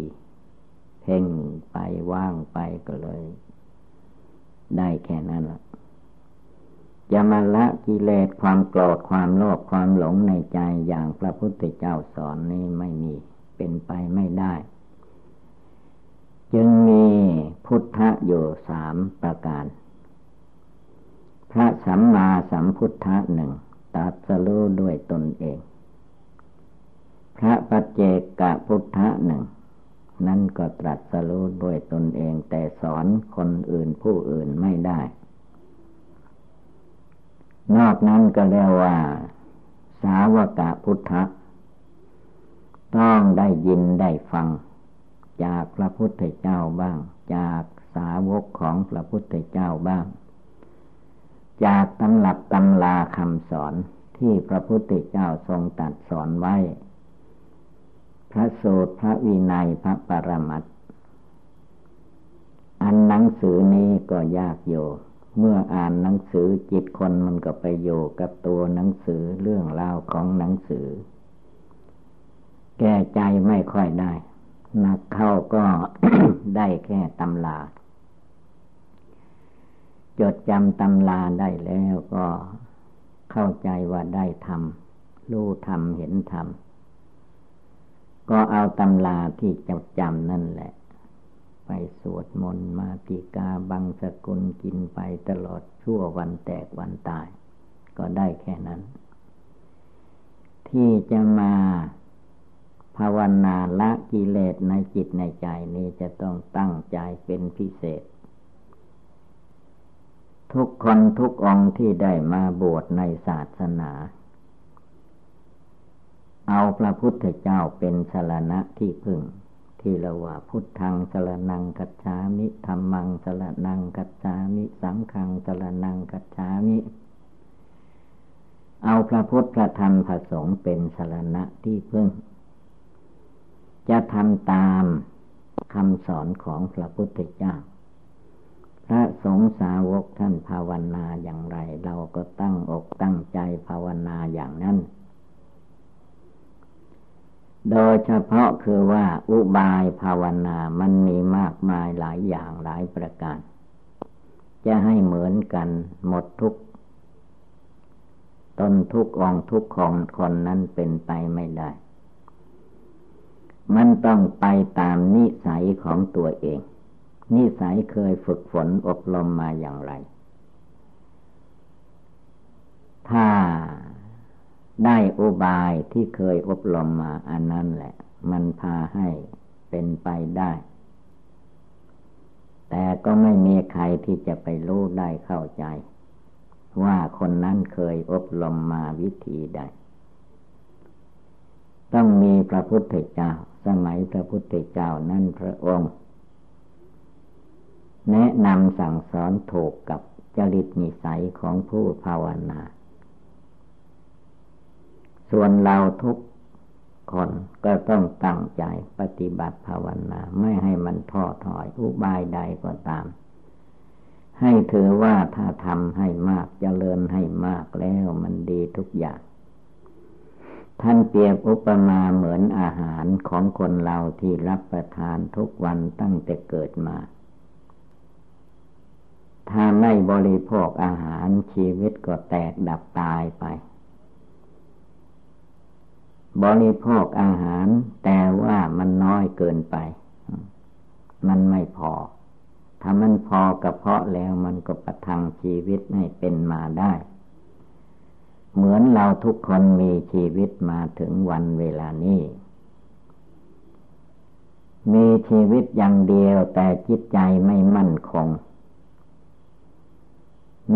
เพ่งไปว่างไปก็เลย ได้แค่นั้นละจะมาละกิเลสความโกรธความโลภความหลงในใจอย่างพระพุทธเจ้าสอนนี้ไม่มี เป็นไปไม่ได้ จึงมีพุทธะอยู่สามประการ พระสัมมาสัมพุทธะหนึ่งตัดสรู้ด้วยตนเอง พระปัจเจกะพุทธะหนึ่ง นั่นก็ตรัสรู้ด้วยตนเองแต่สอนคนอื่นผู้อื่นไม่ได้ นอกนั้นก็เรียกว่า สาวกะพุทธะต้องได้ยินได้ฟัง จากพระพุทธเจ้าบ้าง จากสาวกของพระพุทธเจ้าบ้าง จากตำรับตำลาคำสอนที่พระพุทธเจ้าทรงตัดสอนไว้ พระโสตพระวินัยพระปรมัตอันหนังสือนี้ก็ยากอยู่เมื่ออ่านหนังสือจิตคนมันก็ไปอยู่กับตัวหนังสือเรื่องราวของหนังสือ แก้ใจไม่ค่อยได้ นักเข้าก็ได้แค่ตำลาจดจำตำลาได้แล้วก็เข้าใจว่าได้ทำรู้ทำเห็นทำ ก็เอาตำราที่จำจำนั่นแหละ ไปสวดมนต์มาติกาบังสกุลกินไปตลอดชั่ววันแตกวันตาย ก็ได้แค่นั้น ที่จะมาภาวนาละกิเลสในจิตในใจนี้จะต้องตั้งใจเป็นพิเศษ ทุกคนทุกองที่ได้มาบวชในศาสนา เอาพระพุทธเจ้าเป็นสรณะที่พึ่ง ที่เราว่าพุทธังสรนังกัจฉามิธรรมังสรนังกัจฉามิสังฆังสรนังกัจฉามิเอาพระพุทธพระธรรมพระสงฆ์เป็นสรณะที่พึ่ง จะทำตามคำสอนของพระพุทธเจ้า พระสงฆ์สาวกท่านภาวนาอย่างไร เราก็ตั้งอกตั้งใจภาวนาอย่างนั้น โดยเฉพาะคือว่าอุบายภาวนามันมีมากมายหลายอย่างหลายประการ จะให้เหมือนกันหมดทุกตนทุกองทุกของคนนั้นเป็นไปไม่ได้ มันต้องไปตามนิสัยของตัวเอง นิสัยเคยฝึกฝนอบรมมาอย่างไร ถ้า ได้อุบายที่เคยอบรมมาอันนั้นแหละ มันพาให้เป็นไปได้ แต่ก็ไม่มีใครที่จะไปรู้ได้เข้าใจ ว่าคนนั้นเคยอบรมมาวิธีใด ต้องมีพระพุทธเจ้า สมัยพระพุทธเจ้านั่นพระองค์ แนะนำสั่งสอนถูกกับจริตนิสัยของผู้ภาวนา ส่วนเราทุกคนก็ต้องตั้งใจปฏิบัติภาวนาไม่ให้มันท้อถอยอุบายใดก็ตาม ให้ถือว่าถ้าทำให้มากจเจริญให้มากแล้วมันดีทุกอย่าง ท่านเปรียบอุปมาเหมือนอาหารของคนเราที่รับประทานทุกวันตั้งแต่เกิดมา ถ้าไม่บริโภคอาหารชีวิตก็แตกดับตายไป บริโภคอาหาร แต่ว่ามันน้อยเกินไป มันไม่พอ ถ้ามันพอกระเพาะแล้วมันก็ประทังชีวิตให้เป็นมาได้ เหมือนเราทุกคนมีชีวิตมาถึงวันเวลานี้ มีชีวิตอย่างเดียวแต่จิตใจไม่มั่นคง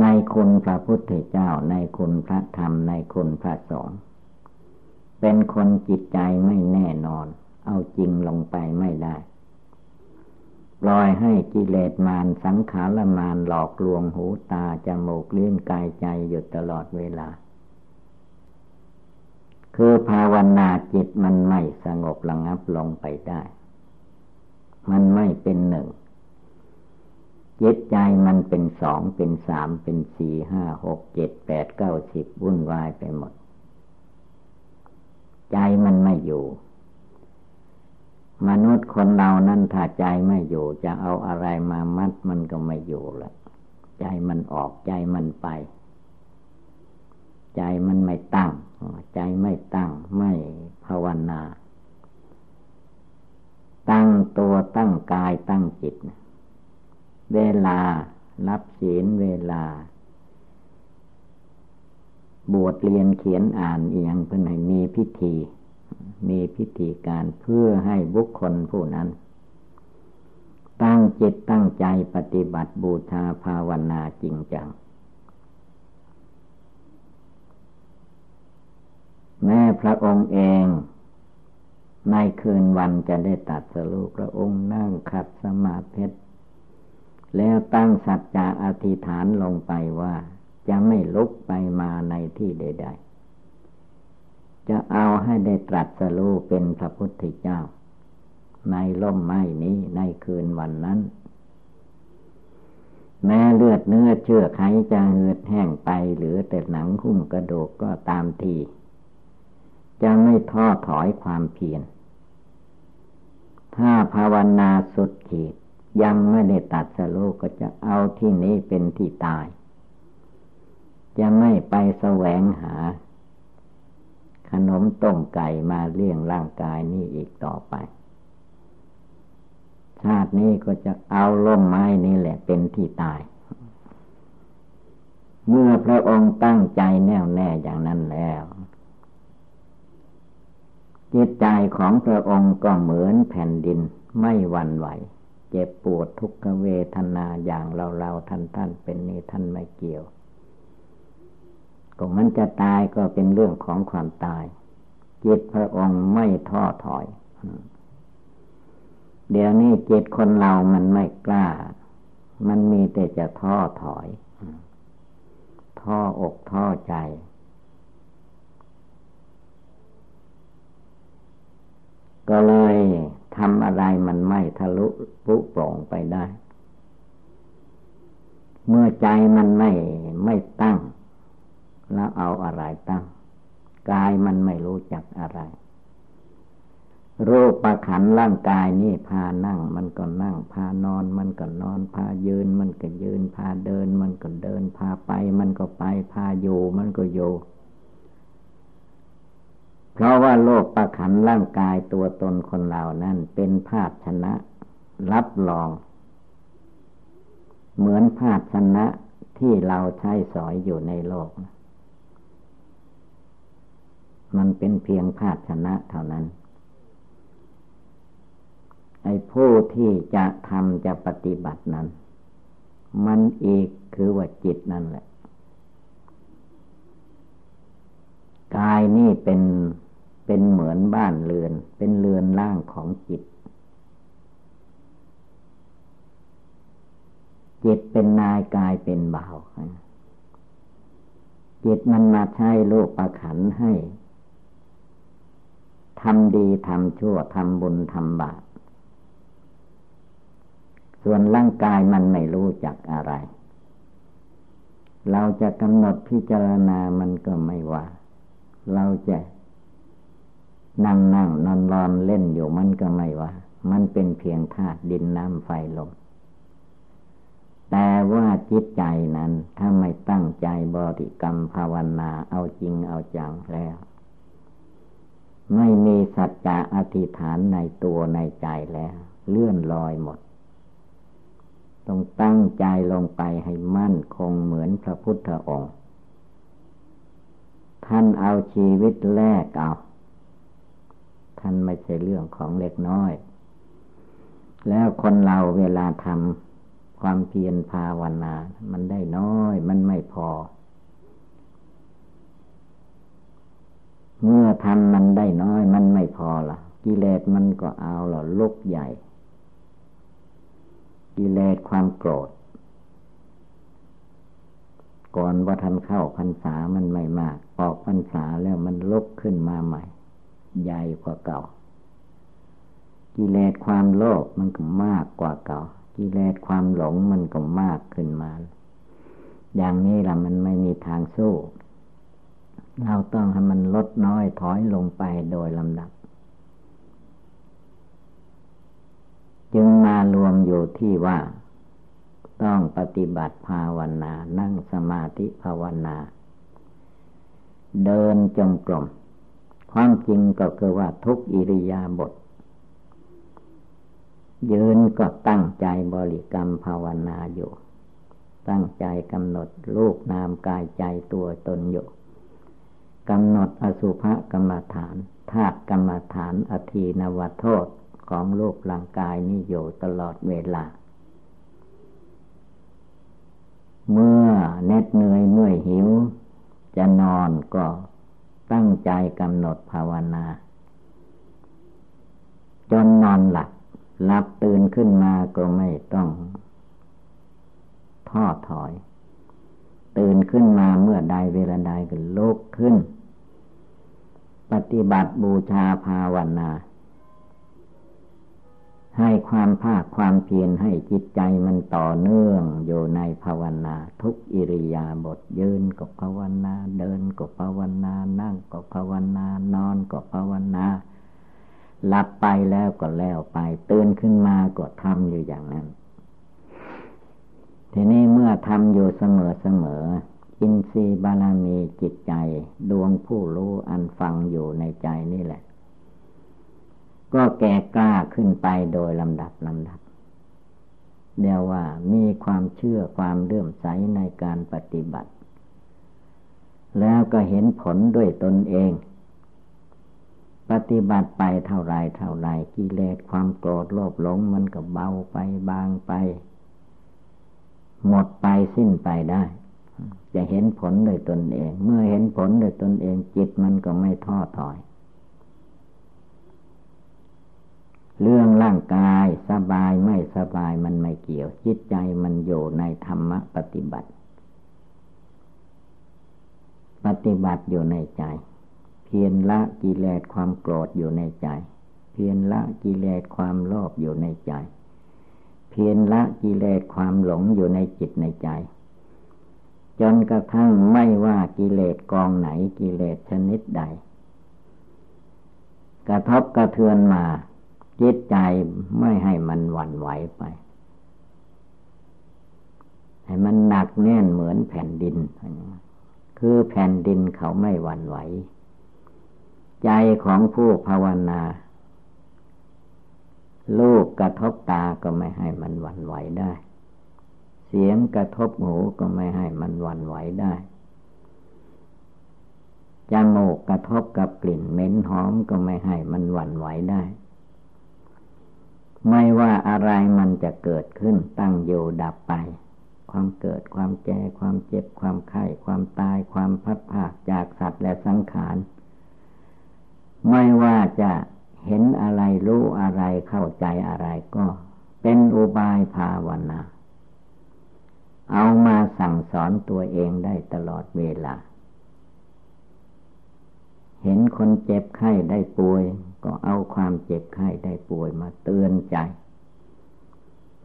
ในคุณพระพุทธเจ้าในคุณพระธรรมในคุณพระสงฆ์ เป็นคนจิตใจไม่แน่นอน เอาจริงลงไปไม่ได้ปล่อยให้กิเลสมารสังขารมารหลอกลวงหูตาจมูกเลิ้นกายใจอยู่ตลอดเวลา คือภาวนาจิตมันไม่สงบระงับลงไปได้ มันไม่เป็นหนึ่ง จิตใจมันเป็นสองเป็นสามเป็นสี่ห้าหกเจ็ดแปดเก้าสิบวุ่นวายไปหมด ใจมันไม่อยู่ มนุษย์คนเรานั้นถ้าใจไม่อยู่ จะเอาอะไรมามัดมันก็ไม่อยู่ละใจมันออกใจมันไป ใจมันไม่ตั้ง ใจไม่ตั้งไม่ภาวนา ตั้งตัวตั้งกายตั้งจิต เวลารับศีลเวลา บวชเรียนเขียนอ่านอีงเพื่อให้มีพิธี มีพิธีการเพื่อให้บุคคลผู้นั้น ตั้งจิตตั้งใจปฏิบัติบูชาภาวนาจริงจัง แม่พระองค์เองในคืนวันจะได้ตัดสรุพระองค์นั่งขัดสมาธิแล้วตั้งสัจจะอธิษฐานลงไปว่า จะไม่ลุกไปมาในที่ใด ๆ จะเอาให้ได้ตรัสรู้เป็นพระพุทธเจ้า ในล่มไม้นี้ในคืนวันนั้น แม้เลือดเนื้อเชื่อไขจะเหือดแห้งไปหรือแต่หนังหุ้มกระดูกก็ตามทีจะไม่ท้อถอยความเพียร ถ้าภาวนาสุดขีดยังไม่ได้ตัดสโลก็จะเอาที่นี้เป็นที่ตาย จะไม่ไปแสวงหา ขนมต้มไก่มาเลี้ยงร่างกายนี้อีกต่อไป ชาตินี้ก็จะเอาล่มไม้นี่แหละเป็นที่ตาย เมื่อพระองค์ตั้งใจแน่วแน่อย่างนั้นแล้ว จิตใจของพระองค์ก็เหมือนแผ่นดินไม่หวั่นไหวเจ็บปวดทุกขเวทนาอย่างเราเราท่านท่านเป็นนี่ท่านไม่เกี่ยว ก็มันจะตายก็เป็นเรื่องของความตาย จิตพระองค์ไม่ท้อถอย เดี๋ยวนี้จิตคนเรามันไม่กล้า มันมีแต่จะท้อถอย ท้ออกท้อใจก็เลยทำอะไรมันไม่ทะลุปุโปร่งไปได้ เมื่อใจมันไม่ไม่ตั้ง แล้วเอาอะไรตั้ง กายมันไม่รู้จักอะไร รูปประขันร่างกายนี่พานั่ง มันก็นั่ง พานอน มันก็นอน พายืน มันก็ยืน พาเดิน มันก็เดิน พาไป มันก็ไป พาอยู่มันก็อยู่เพราะว่าโลกประขันร่างกายตัวตนคนเหล่านั้นเป็นภาชนะ รับรอง เหมือนภาชนะที่เราใช้สอยอยู่ในโลก มันเป็นเพียงภาชนะเท่านั้น ไอ้ผู้ที่จะทำจะปฏิบัตินั้น มันอีกคือว่าจิตนั่นแหละ กายนี่เป็นเป็นเหมือนบ้านเรือน เป็นเรือนร่างของจิต จิตเป็นนายกายเป็นบ่าวจิตมันมาใช้โลกประขันให้ ทำดีทำชั่วทำบุญทำบาปส่วนร่างกายมันไม่รู้จักอะไร เราจะกำหนดพิจารณามันก็ไม่ว่า เราจะนั่งนั่งนอนนอนเล่นอยู่มันก็ไม่ว่า มันเป็นเพียงธาตุดินน้ำไฟลมแต่ว่าจิตใจนั้นถ้าไม่ตั้งใจบริกรรมภาวนาเอาจริงเอาจังแล้ว ไม่มีสัจจะอธิษฐานในตัวในใจแล้ว เลื่อนลอยหมด ต้องตั้งใจลงไปให้มั่นคงเหมือนพระพุทธองค์ ท่านเอาชีวิตแลกเอา ท่านไม่ใช่เรื่องของเล็กน้อย แล้วคนเราเวลาทำความเพียรภาวนา มันได้น้อย มันไม่พอ เมื่อทำมันได้น้อยมันไม่พอละกิเลสมันก็เอาหรอลุกใหญ่ กิเลสความโกรธ ก่อนว่าทันเข้าพรรษามันไม่มาก ออกพรรษาแล้วมันลุกขึ้นมาใหม่ ใหญ่กว่าเก่า กิเลสความโลภมันก็มากกว่าเก่า กิเลสความหลงมันก็มากขึ้นมา อย่างนี้ละมันไม่มีทางสู้ เราต้องให้มันลดน้อยถอยลงไปโดยลำดับ จึงมารวมอยู่ที่ว่า ต้องปฏิบัติภาวนา นั่งสมาธิภาวนา เดินจงกรมความจริงก็คือว่าทุกอิริยาบถยืนก็ตั้งใจบริกรรมภาวนาอยู่ ตั้งใจกำหนดรูปนามกายใจตัวตนอยู่ กำหนดอสุภกรรมฐานธาตุกรรมฐานอธีนวโทษของรูปร่างกายนี้อยู่ตลอดเวลา เมื่อเน็ดเหนื่อยเมื่อยหิว จะนอนก็ตั้งใจกำหนดภาวนา จนนอนหลับหลับตื่นขึ้นมาก็ไม่ต้องท้อถอย ตื่นขึ้นมาเมื่อใดเวลาใดก็ลุกขึ้น ปฏิบัติบูชาภาวนา ให้ความภาคความเพียรให้จิตใจมันต่อเนื่องอยู่ในภาวนา ทุกอิริยาบถยืนก็ภาวนา เดินก็ภาวนา นั่งก็ภาวนานอนก็ภาวนาหลับไปแล้วก็แล้วไปตื่นขึ้นมาก็ทำอยู่อย่างนั้น ทีนี้เมื่อทำอยู่เสมอเสมอ อินทรีย์บาลามีจิตใจ ดวงผู้รู้อันฟังอยู่ในใจนี่แหละ ก็แก่กล้าขึ้นไปโดยลำดับลำดับเดียวว่ามีความเชื่อความเลื่อมใสในการปฏิบัติ แล้วก็เห็นผลด้วยตนเอง ปฏิบัติไปเท่าไรเท่าไรกิเลสความโกรธโลภหลงมันก็เบาไปบางไป หมดไปสิ้นไปได้ จะเห็นผลโดยตนเอง เมื่อเห็นผลโดยตนเองจิตมันก็ไม่ท้อถอย เรื่องร่างกายสบายไม่สบายมันไม่เกี่ยว จิตใจมันอยู่ในธรรมปฏิบัติ ปฏิบัติอยู่ในใจ เพียรละกิเลสความโกรธอยู่ในใจ เพียรละกิเลสความโลภอยู่ในใจ เพียรละกิเลสความหลงอยู่ในจิตในใจ จนกระทั่งไม่ว่ากิเลสกองไหนกิเลสชนิดใด กระทบกระเทือนมาจิตใจไม่ให้มันหวั่นไหวไป ให้มันหนักแน่นเหมือนแผ่นดิน คือแผ่นดินเขาไม่หวั่นไหว ใจของผู้ภาวนาลูกกระทบตาก็ไม่ให้มันหวั่นไหวได้ เสียงกระทบหูก็ไม่ให้มันวันไหวได้จมูกกระทบกับกลิ่นเหม็นหอมก็ไม่ให้มันหวั่นไหวได้ ไม่ว่าอะไรมันจะเกิดขึ้นตั้งอยู่ดับไป ความเกิดความแก่ความเจ็บความไข้ความตายความพัดผากจากสัตว์และสังขาร ไม่ว่าจะเห็นอะไรรู้อะไรเข้าใจอะไรก็ เป็นอุบายภาวนา เอามาสั่งสอนตัวเองได้ตลอดเวลา เห็นคนเจ็บไข้ได้ป่วย ก็เอาความเจ็บไข้ได้ป่วยมาเตือนใจ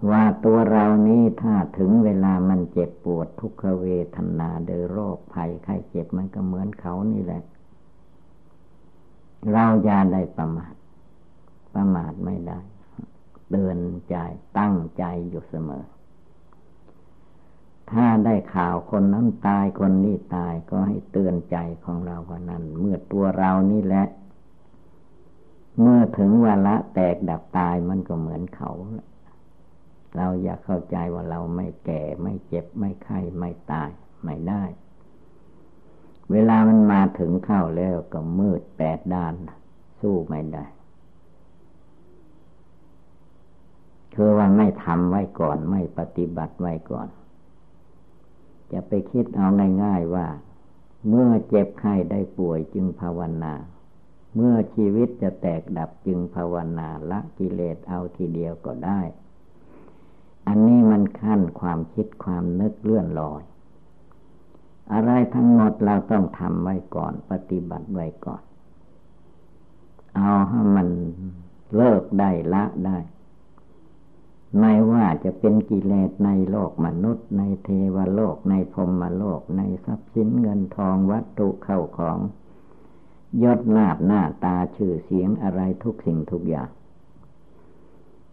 ว่าตัวเรานี้ถ้าถึงเวลามันเจ็บปวดทุกขเวทนาโดยโรคภัยไข้เจ็บมันก็เหมือนเขานี่แหละ เราอย่าได้ประมาท ประมาทไม่ได้ เตือนใจตั้งใจอยู่เสมอ ถ้าได้ข่าวคนนั้นตายคนนี้ตายก็ให้เตือนใจของเราว่านั้นเมื่อตัวเรานี่แหละ เมื่อถึงวาระแตกดับตายมันก็เหมือนเขา เราอยากเข้าใจว่าเราไม่แก่ไม่เจ็บไม่ไข้ไม่ตายไม่ได้ เวลามันมาถึงเข้าแล้วก็มืดแปดด้าน สู้ไม่ได้คือว่าไม่ทำไว้ก่อนไม่ปฏิบัติไว้ก่อน จะไปคิดเอาง่าย ๆว่า เมื่อเจ็บไข้ได้ป่วยจึงภาวนา เมื่อชีวิตจะแตกดับจึงภาวนาละกิเลสเอาทีเดียวก็ได้ อันนี้มันขั้นความคิดความนึกเลื่อนลอย อะไรทั้งหมดเราต้องทำไว้ก่อนปฏิบัติไว้ก่อน เอาให้มันเลิกได้ละได้ ไม่ว่าจะเป็นกิเลสในโลกมนุษย์ ในเทวโลกในพรมโลก ในทรัพย์สินเงินทองวัตถุเข้าของยศลาบหน้าตาชื่อเสียงอะไรทุกสิ่งทุกอย่าง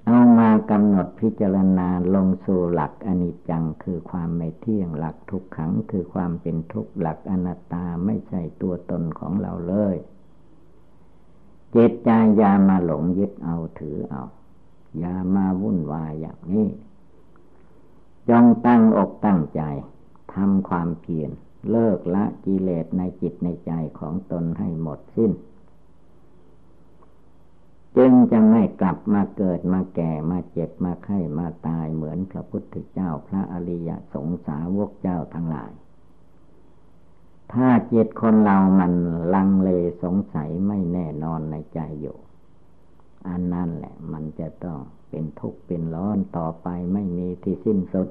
เอามากำหนดพิจารณาลงสู่หลักอนิจจังคือความไม่เที่ยงหลักทุกขังคือความเป็นทุกข์หลักอนัตตาไม่ใช่ตัวตนของเราเลย เจตใจยามาหลงยึดเอาถือเอา อย่ามาวุ่นวายอย่างนี้จงตั้งอกตั้งใจทำความเพียรเลิกละกิเลสในจิตในใจของตนให้หมดสิ้น จึงจะไม่กลับมาเกิดมาแก่มาเจ็บมาไข้มาตายเหมือนพระพุทธเจ้าพระอริยสงสาวกเจ้าทั้งหลาย ถ้าจิตคนเรามันลังเลสงสัยไม่แน่นอนในใจอยู่ อันนั่นแหละ มันจะต้องเป็นทุกข์เป็นร้อนต่อไปไม่มีที่สิ้นสุด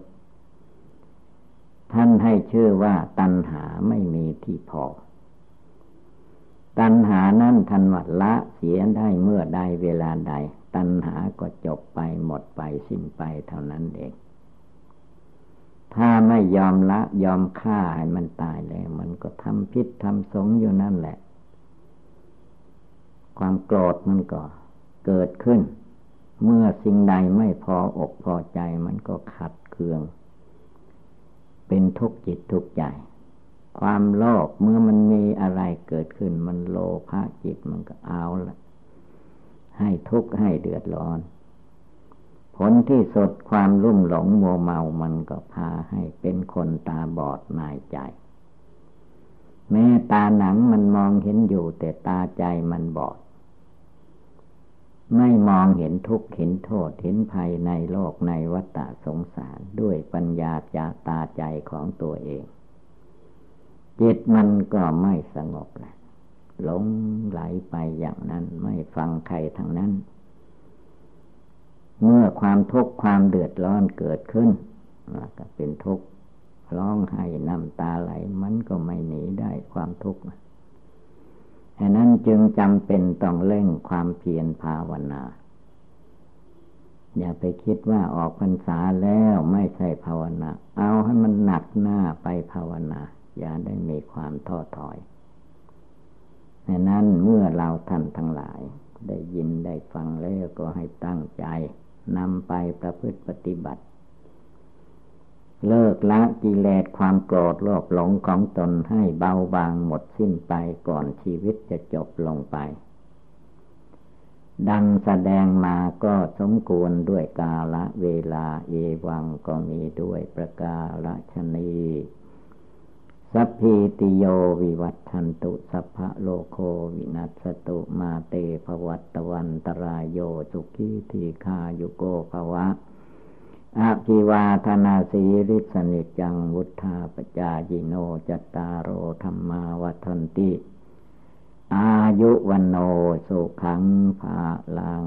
ท่านให้ชื่อว่าตัณหาไม่มีที่พอ ตัณหานั้นทันวัดละเสียได้เมื่อใดเวลาใด ตัณหาก็จบไปหมดไปสิ้นไปเท่านั้นเอง ถ้าไม่ยอมละยอมฆ่าให้มันตายแล้ว มันก็ทำพิษทำสงอยู่นั่นแหละ ความโกรธมันก็ เกิดขึ้น เมื่อสิ่งใดไม่พออกพอใจมันก็ขัดเคือง เป็นทุกข์จิตทุกข์ใจ ความโลภเมื่อมันมีอะไรเกิดขึ้น มันโลภะจิตมันก็เอาละให้ทุกข์ให้เดือดร้อน ผลที่สุดความรุ่มหลงโมเมามันก็พาให้เป็นคนตาบอดนายใจ แม้ตาหนังมันมองเห็นอยู่แต่ตาใจมันบอด ไม่มองเห็นทุกข์เห็นโทษเห็นภัยในโลกในวัฏสงสารด้วยปัญญาจาตาใจของตัวเอง จิตมันก็ไม่สงบแหละหลงไหลไปอย่างนั้นไม่ฟังใครทั้งนั้น เมื่อความทุกข์ความเดือดร้อนเกิดขึ้นก็เป็นทุกข์ร้องไห้น้ำตาไหลมันก็ไม่หนีได้ความทุกข์ ฉะนั้นจึงจำเป็นต้องเร่งความเพียรภาวนา อย่าไปคิดว่าออกพรรษาแล้วไม่ใช่ภาวนา เอาให้มันหนักหน้าไปภาวนา อย่าได้มีความท้อถอยฉะนั้นเมื่อเราท่านทั้งหลาย ได้ยินได้ฟังแล้วก็ให้ตั้งใจนำไปประพฤติปฏิบัติ เลิกละกิเลสความโกรธโลภหลงของตนให้เบาบางหมดสิ้นไปก่อนชีวิตจะจบลงไป ดังแสดงมาก็สมควรด้วยกาละเวลาเอวังก็มีด้วยประกาละชนีสัพพิติโยวิวัตทันตุสัพพะโลโควินัสตุมาเตภวัตวันตรายโยสุขีทีคายุโกภวะ อาภิวาธนาสีริสนิจังวุธาปจายิโนจตารโอธรรมาวันติ อายุวันโนสุขังภาลัง